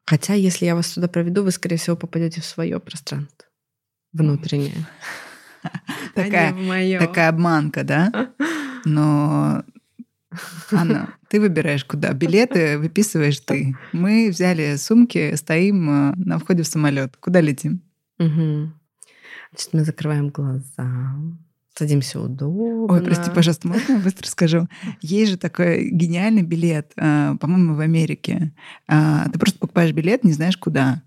хотя, если я вас туда проведу, вы, скорее всего, попадете в свое пространство внутренняя. Такая, такая обманка, да? Но Анна, ты выбираешь куда. Билеты выписываешь ты. Мы взяли сумки, стоим э, на входе в самолет. Куда летим? Угу. Значит, мы закрываем глаза, садимся удобно. Ой, прости, пожалуйста, можно я быстро скажу? Есть же такой гениальный билет, э, по-моему, в Америке. Э, ты просто покупаешь билет, не знаешь куда.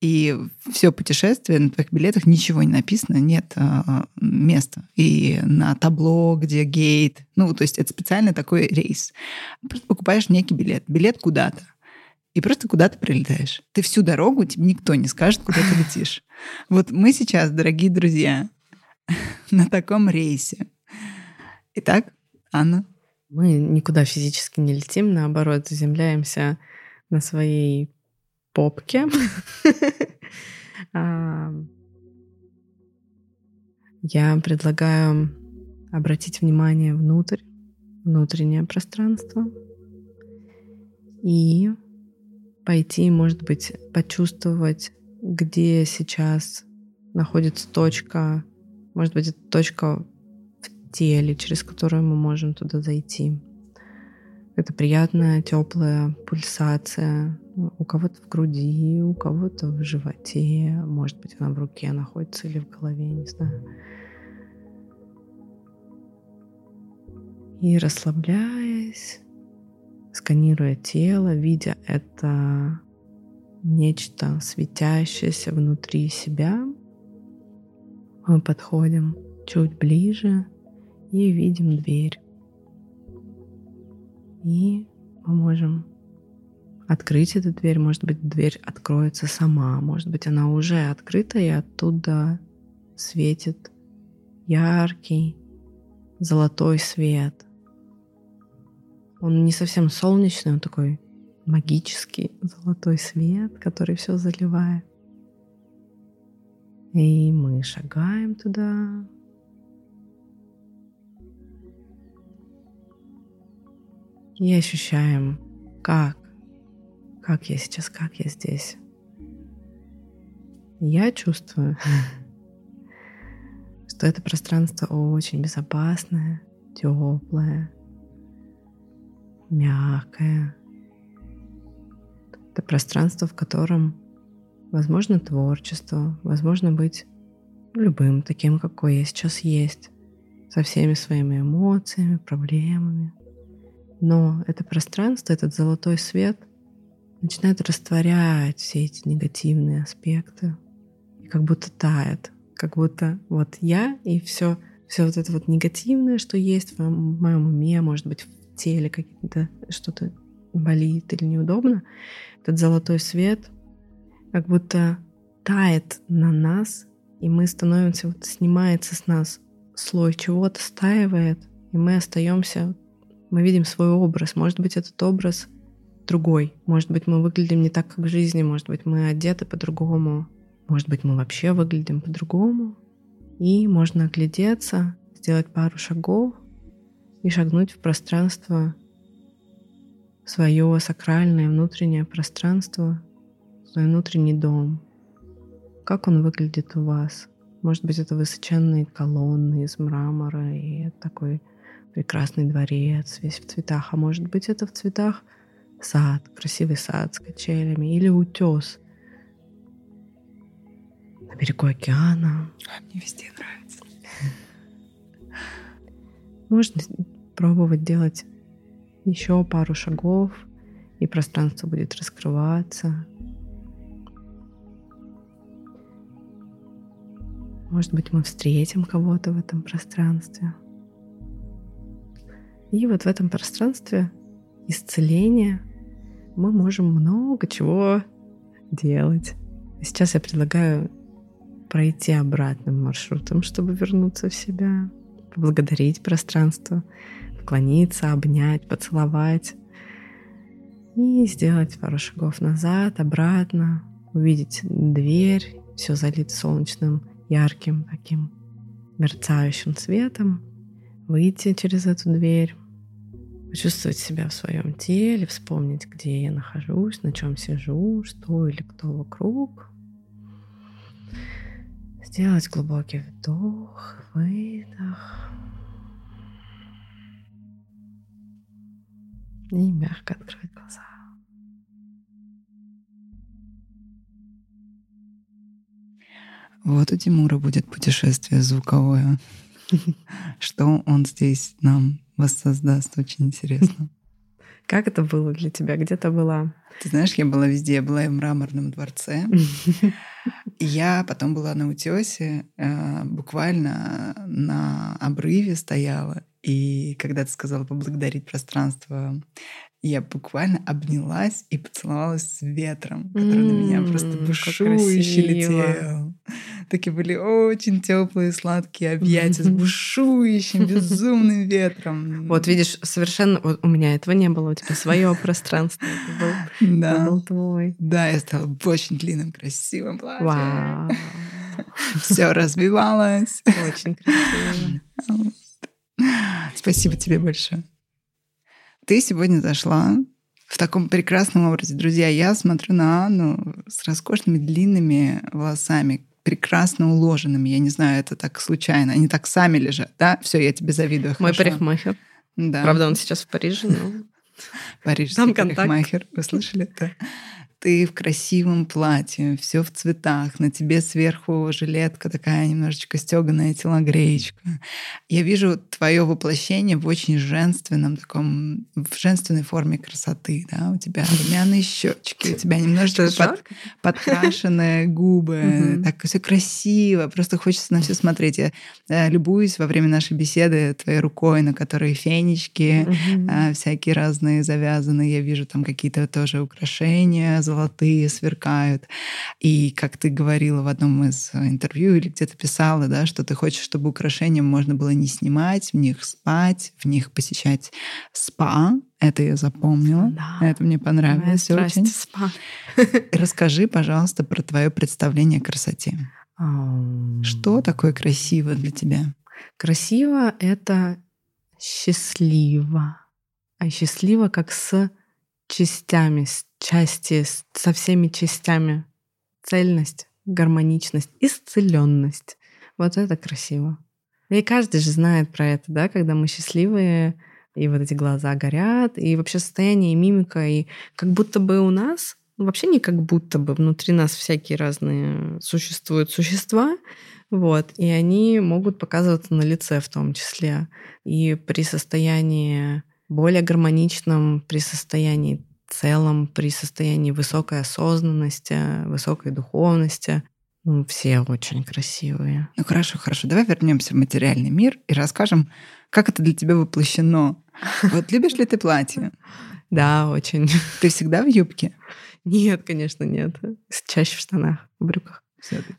И все путешествие на твоих билетах ничего не написано, нет а, места. И на табло, где гейт, ну, то есть это специальный такой рейс. Просто покупаешь некий билет, билет куда-то. И просто куда-то прилетаешь. Ты всю дорогу, тебе никто не скажет, куда ты летишь. Вот мы сейчас, дорогие друзья, на таком рейсе. Итак, Анна. Мы никуда физически не летим, наоборот, заземляемся на своей попке. Я предлагаю обратить внимание внутрь, внутреннее пространство и пойти, может быть, почувствовать, где сейчас находится точка, может быть, это точка в теле, через которую мы можем туда зайти. Это приятная, теплая пульсация. У кого-то в груди, у кого-то в животе. Может быть, она в руке находится или в голове, не знаю. И расслабляясь, сканируя тело, видя это нечто светящееся внутри себя, мы подходим чуть ближе и видим дверь. И мы можем открыть эту дверь. Может быть, дверь откроется сама. Может быть, она уже открыта, и оттуда светит яркий золотой свет. Он не совсем солнечный, он такой магический золотой свет, который все заливает. И мы шагаем туда. И ощущаем, как, как я сейчас, как я здесь. Я чувствую, что это пространство очень безопасное, теплое, мягкое. Это пространство, в котором возможно творчество, возможно быть любым таким, какой я сейчас есть, со всеми своими эмоциями, проблемами. Но это пространство, этот золотой свет начинает растворять все эти негативные аспекты и как будто тает, как будто вот я и все, все вот это вот негативное, что есть в моем уме, может быть, в теле какие-то что-то болит или неудобно, этот золотой свет как будто тает на нас, и мы становимся, вот снимается с нас слой чего-то, стаивает, и мы остаемся, мы видим свой образ. Может быть, этот образ другой. Может быть, мы выглядим не так, как в жизни. Может быть, мы одеты по-другому. Может быть, мы вообще выглядим по-другому. И можно оглядеться, сделать пару шагов и шагнуть в пространство, свое сакральное внутреннее пространство, свой внутренний дом. Как он выглядит у вас? Может быть, это высоченные колонны из мрамора и такой прекрасный дворец, весь в цветах. А может быть, это в цветах сад, красивый сад с качелями или утес на берегу океана. А мне везде нравится. Можно пробовать делать еще пару шагов, и пространство будет раскрываться. Может быть, мы встретим кого-то в этом пространстве. И вот в этом пространстве исцеления мы можем много чего делать. Сейчас я предлагаю пройти обратным маршрутом, чтобы вернуться в себя поблагодарить пространство, поклониться, обнять, поцеловать и сделать пару шагов назад, обратно, увидеть дверь, все залит солнечным, ярким таким мерцающим светом, выйти через эту дверь, почувствовать себя в своем теле, вспомнить, где я нахожусь, на чем сижу, что или кто вокруг. Сделать глубокий вдох, выдох. И мягко открыть глаза. Вот у Тимура будет путешествие звуковое. Что он здесь нам воссоздаст, очень интересно. Как это было для тебя? Где ты была? Ты знаешь, я была везде. Я была и в мраморном дворце. Я потом была на утесе, э, буквально на обрыве стояла. И когда ты сказала поблагодарить пространство, я буквально обнялась и поцеловалась с ветром, который на меня просто бушующе летел. Такие были очень теплые, сладкие объятия с бушующим, безумным ветром. Вот видишь, совершенно вот у меня этого не было, у тебя свое пространство. Да. был твой. Да, я стала в очень длинном, красивом платье. Вау. Все развивалось. Очень красиво. Спасибо тебе большое. Ты сегодня зашла в таком прекрасном образе. Друзья, я смотрю на Анну с роскошными длинными волосами, прекрасно уложенными. Я не знаю, это так случайно. Они так сами лежат, да? Все, я тебе завидую. Мой хорошо. парикмахер. Да. Правда, он сейчас в Париже, но... Парижский Там контакт. парикмахер. Вы слышали это? Ты в красивом платье, все в цветах, на тебе сверху жилетка такая немножечко стеганая, телогреечка. Я вижу твое воплощение в очень женственном таком, в женственной форме красоты, да, у тебя румяные щечки, у тебя немножечко под- подкрашенные губы, так все красиво, просто хочется на все смотреть. Я э, любуюсь во время нашей беседы твоей рукой, на которой фенечки, а, всякие разные завязанные. Я вижу там какие-то тоже украшения золотые сверкают. И как ты говорила в одном из э, интервью или где-то писала, да, что ты хочешь, чтобы украшения можно было не снимать, в них спать, в них посещать спа. Это я запомнила. Да. Это мне Моя понравилось страсть очень. спа. Расскажи, пожалуйста, про твое представление о красоте. Что такое красиво для тебя? Красиво — это счастливо. А счастливо как с частями, с части, со всеми частями. Цельность, гармоничность, исцеленность. Вот это красиво. И каждый же знает про это, да, когда мы счастливые, и вот эти глаза горят, и вообще состояние, и мимика, и как будто бы у нас, ну, вообще не как будто бы, внутри нас всякие разные существуют существа, вот, и они могут показываться на лице в том числе. И при состоянии более гармоничном, при состоянии целом, при состоянии высокой осознанности, высокой духовности, ну, все очень красивые. Ну хорошо, хорошо. Давай вернемся в материальный мир и расскажем, как это для тебя воплощено. Вот любишь ли ты платье? Да, очень. Ты всегда в юбке? Нет, конечно, нет. Чаще в штанах, в брюках.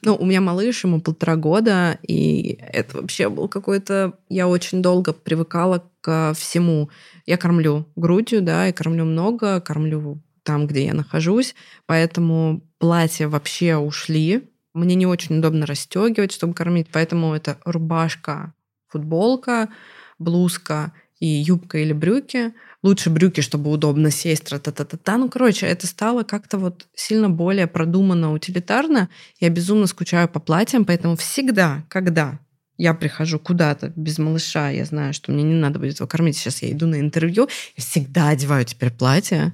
Ну, у меня малыш, ему полтора года, и это вообще был какой-то... Я очень долго привыкала ко всему. Я кормлю грудью, да, и кормлю много, кормлю там, где я нахожусь, поэтому платья вообще ушли. Мне не очень удобно расстегивать, чтобы кормить, поэтому это рубашка, футболка, блузка и юбка или брюки. Лучше брюки, чтобы удобно сесть, тра-та-та-та-та. Ну, короче, это стало как-то вот сильно более продуманно, утилитарно. Я безумно скучаю по платьям, поэтому всегда, когда я прихожу куда-то без малыша, я знаю, что мне не надо будет его кормить, сейчас я иду на интервью, я всегда одеваю теперь платье.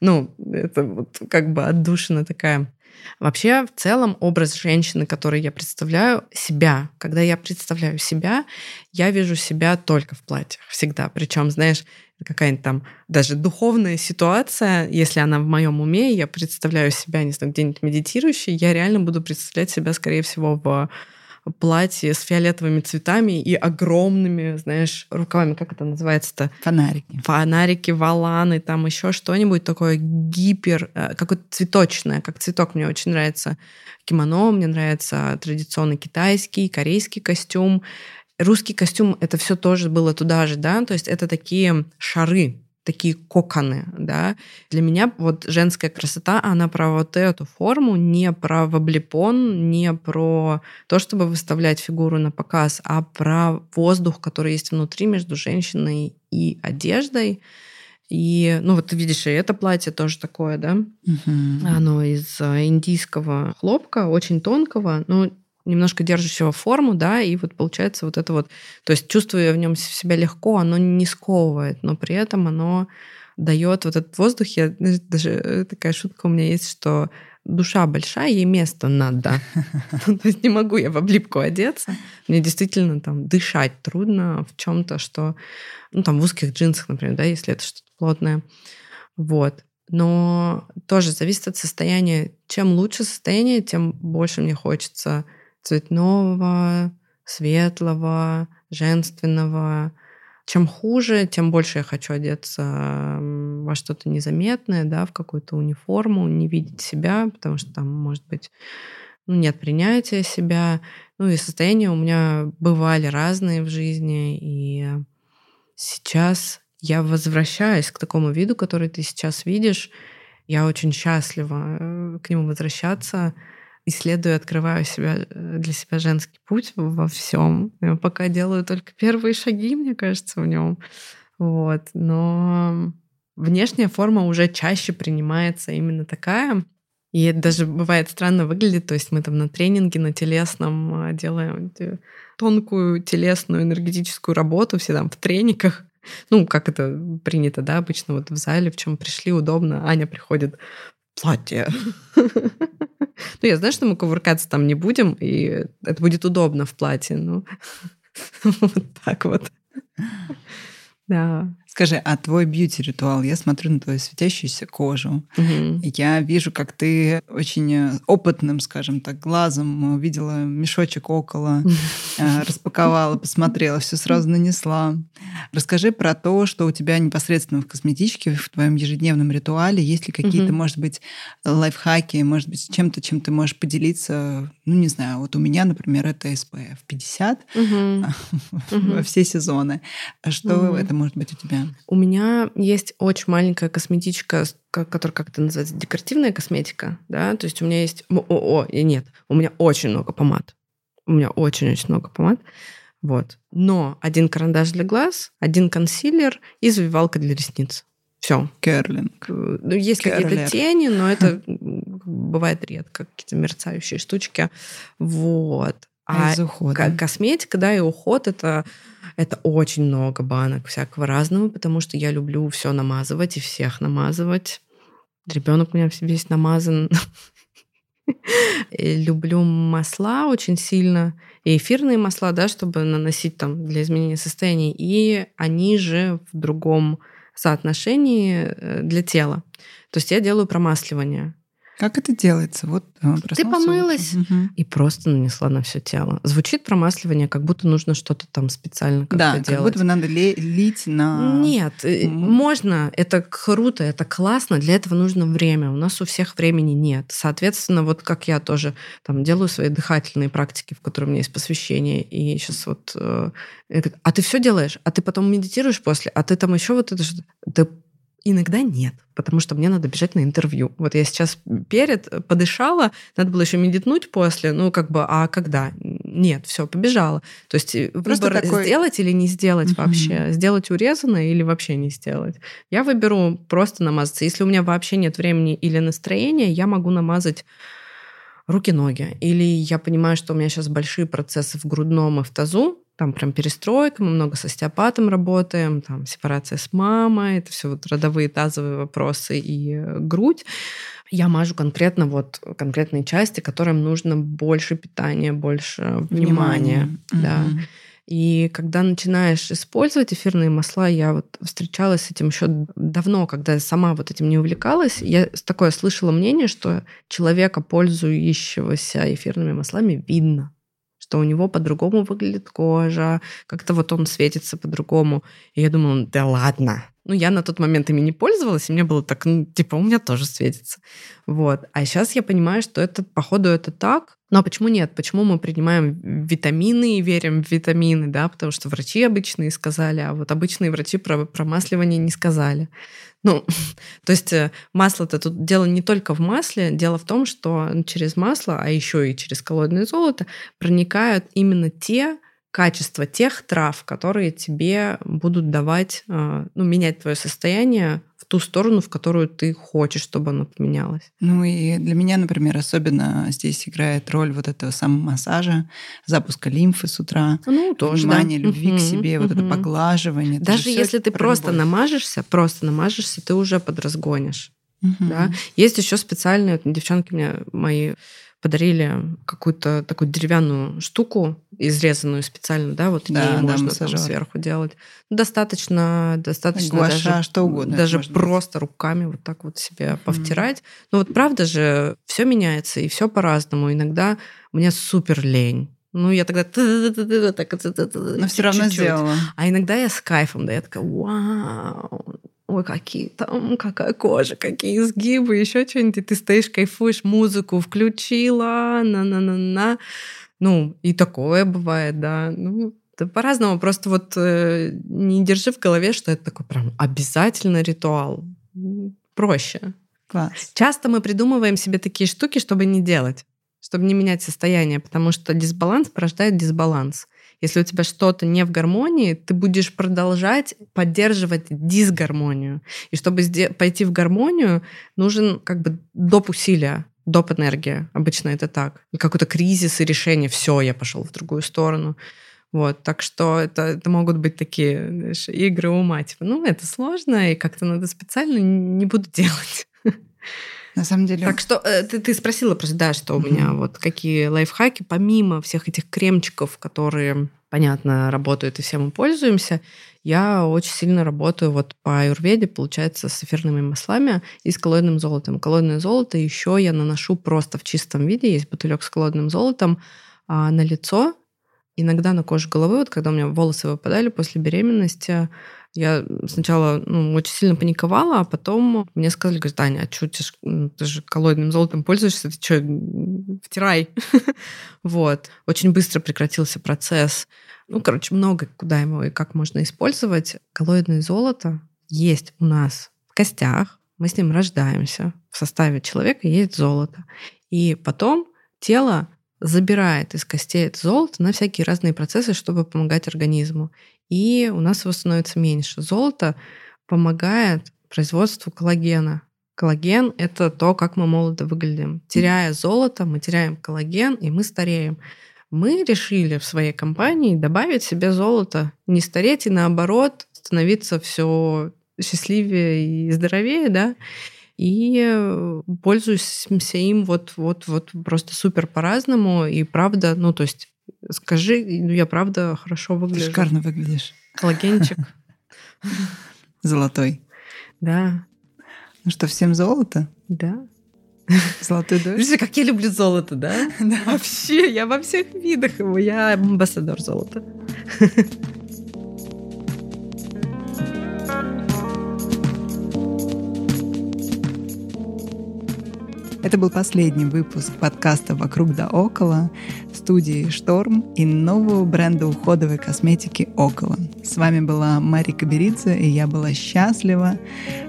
Ну, это вот как бы отдушина такая. Вообще, в целом, образ женщины, который я представляю, себя, когда я представляю себя, я вижу себя только в платьях, всегда. Причем, знаешь, какая-нибудь там даже духовная ситуация, если она в моем уме, я представляю себя, не знаю, где-нибудь медитирующей, я реально буду представлять себя, скорее всего, в платье с фиолетовыми цветами и огромными, знаешь, рукавами, как это называется-то? Фонарики. Фонарики, валаны, там еще что-нибудь такое гипер, э, какое-то цветочное, как цветок мне очень нравится. Кимоно, мне нравится традиционный китайский, корейский костюм. Русский костюм, это все тоже было туда же, да, то есть это такие шары, такие коконы, да. Для меня вот женская красота, она про вот эту форму, не про ваблепон, не про то, чтобы выставлять фигуру на показ, а про воздух, который есть внутри между женщиной и одеждой. И, ну вот ты видишь, и это платье тоже такое, да? Мгм. Оно из э, индийского хлопка, очень тонкого, но немножко держащего форму, да, и вот получается вот это вот, то есть чувствуя в нем себя легко, оно не сковывает, но при этом оно дает вот этот воздух. Я, даже э, такая шутка у меня есть, что душа большая, ей место надо. Ну, То есть не могу я в облипку одеться. Мне действительно там дышать трудно в чем-то, что, ну там в узких джинсах, например, да, если это что-то плотное. Вот. Но тоже зависит от состояния. Чем лучше состояние, тем больше мне хочется цветного, светлого, женственного. Чем хуже, тем больше я хочу одеться во что-то незаметное, да, в какую-то униформу, не видеть себя, потому что там может быть ну, нет принятия себя. Ну и состояния у меня бывали разные в жизни. И сейчас я возвращаюсь к такому виду, который ты сейчас видишь. Я очень счастлива э, к нему возвращаться. Исследую, открываю себя, э, для себя женский путь во всем. Я пока делаю только первые шаги, мне кажется, в нем. Вот. Но внешняя форма уже чаще принимается именно такая. И это даже бывает странно выглядит. То есть мы там на тренинге, на телесном а, делаем тонкую телесную энергетическую работу, все там в трениках. Ну, как это принято, да, обычно вот в зале, в чем пришли, удобно. Аня приходит платье. Ну, я знаю, что мы кувыркаться там не будем, и это будет удобно в платье, но вот так вот. Да. Скажи, а твой бьюти-ритуал? Я смотрю на твою светящуюся кожу. Угу. Я вижу, как ты очень э, опытным, скажем так, глазом видела мешочек около, э, распаковала, посмотрела, все сразу нанесла. Расскажи про то, что у тебя непосредственно в косметичке, в твоем ежедневном ритуале, есть ли какие-то, может быть, лайфхаки, может быть, чем-то, чем ты можешь поделиться? Ну, не знаю, вот у меня, например, это SPF 50 во все сезоны. Что это может быть у тебя? У меня есть очень маленькая косметичка, которая как это называется, декоративная косметика, да, то есть у меня есть... О, о, и нет, у меня очень много помад. У меня очень-очень много помад. Вот. Но один карандаш для глаз, один консилер и завивалка для ресниц. Все. Керлинг. Ну, есть какие-то тени, но это бывает редко, какие-то мерцающие штучки. Вот. А, а косметика, да, и уход это это очень много банок всякого разного, потому что я люблю все намазывать и всех намазывать. Ребенок у меня весь намазан. Люблю масла очень сильно, и эфирные масла, да, чтобы наносить там для изменения состояния, и они же в другом соотношении э, для тела. То есть я делаю промасливание. Как это делается? Вот э, Ты помылась угу. и просто нанесла на все тело. Звучит промасливание, как будто нужно что-то там специально как-то да, делать. как будто бы надо лить на... Нет, mm можно, это круто, это классно, для этого нужно время. У нас у всех времени нет. Соответственно, вот как я тоже там делаю свои дыхательные практики, в которые у меня есть посвящение, и сейчас вот... Э, а ты все делаешь? А ты потом медитируешь после? А ты там еще вот это что? Иногда нет, потому что мне надо бежать на интервью. Вот я сейчас перед подышала, надо было еще медитнуть после, ну как бы, а когда? Нет, все, побежала. То есть э, Просто выбор такой... сделать или не сделать uh-huh. вообще, сделать урезанное или вообще не сделать. Я выберу просто намазаться. Если у меня вообще нет времени или настроения, я могу намазать руки-ноги. Или я понимаю, что у меня сейчас большие процессы в грудном и в тазу, там прям перестройка, мы много с остеопатом работаем, там сепарация с мамой, это все вот родовые тазовые вопросы и э, грудь. Я мажу конкретно вот конкретные части, которым нужно больше питания, больше внимания. внимания. Да. И когда начинаешь использовать эфирные масла, я вот встречалась с этим еще давно, когда я сама вот этим не увлекалась, я такое слышала мнение, что человека, пользующегося эфирными маслами, видно что у него по-другому выглядит кожа, как-то вот он светится по-другому. И я думала, да ладно. Ну, я на тот момент ими не пользовалась, и мне было так, ну, типа, у меня тоже светится. Вот. А сейчас я понимаю, что это, походу, это так. Ну, а почему нет? Почему мы принимаем витамины и верим в витамины, да? Потому что врачи обычные сказали, а вот обычные врачи про промасливание не сказали. Ну, то есть э, масло-то тут дело не только в масле, дело в том, что через масло, а еще и через коллоидное золото проникают именно те качества тех трав, которые тебе будут давать, э, ну, менять твое состояние ту сторону, в которую ты хочешь, чтобы оно поменялось. Ну и для меня, например, особенно здесь играет роль вот этого самого массажа, запуска лимфы с утра, ну, тоже, внимание, да. любви угу, к себе, угу. вот это поглаживание. Даже если ты просто любовь. намажешься, просто намажешься, ты уже подразгонишь. Угу. Да? Есть еще специальные, девчонки мне мои подарили какую-то такую деревянную штуку, изрезанную специально, да, вот да, ей да, можно там сверху делать. Достаточно, достаточно Гуаша, даже, что угодно. Даже просто быть. руками вот так вот себе mm. повтирать. Но вот правда же, все меняется, и все по-разному. Иногда мне супер лень. Ну, я тогда так Но все равно сделала. А иногда я с кайфом, да, я такая, вау, ой, какие там, какая кожа, какие изгибы, еще что-нибудь, и ты стоишь, кайфуешь, музыку включила, на-на-на-на. Ну, и такое бывает, да. Ну, по-разному. Просто вот э, не держи в голове, что это такой прям обязательно ритуал. Проще. Класс. Часто мы придумываем себе такие штуки, чтобы не делать, чтобы не менять состояние, потому что дисбаланс порождает дисбаланс. Если у тебя что-то не в гармонии, ты будешь продолжать поддерживать дисгармонию. И чтобы пойти в гармонию, нужен как бы доп. усилия, доп. энергия. Обычно это так. Какой-то кризис и решение. Все, я пошел в другую сторону. Вот, так что это, это могут быть такие знаешь, игры ума. Типа, ну, это сложно, и как-то надо специально не буду делать. На самом деле. Так что э, ты, ты спросила просто, да, что у меня вот какие лайфхаки, помимо всех этих кремчиков, которые, понятно, работают и все мы пользуемся, я очень сильно работаю вот по аюрведе, получается, с эфирными маслами и с коллоидным золотом. Коллоидное золото еще я наношу просто в чистом виде. Есть бутылек с коллоидным золотом а, на лицо, иногда на кожу головы, вот когда у меня волосы выпадали после беременности, я сначала ну, очень сильно паниковала, а потом мне сказали, говорят, Таня, а что, ты, ж, ты же коллоидным золотом пользуешься, ты что, втирай. вот. Очень быстро прекратился процесс. Ну, короче, много куда ему и как можно использовать. Коллоидное золото есть у нас в костях, мы с ним рождаемся. В составе человека есть золото. И потом тело забирает из костей это золото на всякие разные процессы, чтобы помогать организму. И у нас его становится меньше. Золото помогает производству коллагена. Коллаген — это то, как мы молодо выглядим. Теряя золото, мы теряем коллаген, и мы стареем. Мы решили в своей компании добавить себе золото, не стареть и наоборот становиться все счастливее и здоровее, да и э, пользуемся им вот, вот, вот просто супер по-разному. И правда, ну, то есть, скажи, ну, я правда хорошо выгляжу. Ты шикарно выглядишь. Коллагенчик. Золотой. Да. Ну что, всем золото? Да. Золотой дождь. Слушай, как я люблю золото, да? Да. Вообще, я во всех видах его. Я амбассадор золота. Это был последний выпуск подкаста «Вокруг да около» студии «Шторм» и нового бренда уходовой косметики «Около». С вами была Мария Каберидзе, и я была счастлива.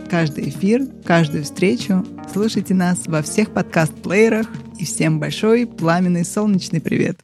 Каждый эфир, каждую встречу слушайте нас во всех подкаст-плеерах. И всем большой пламенный солнечный привет!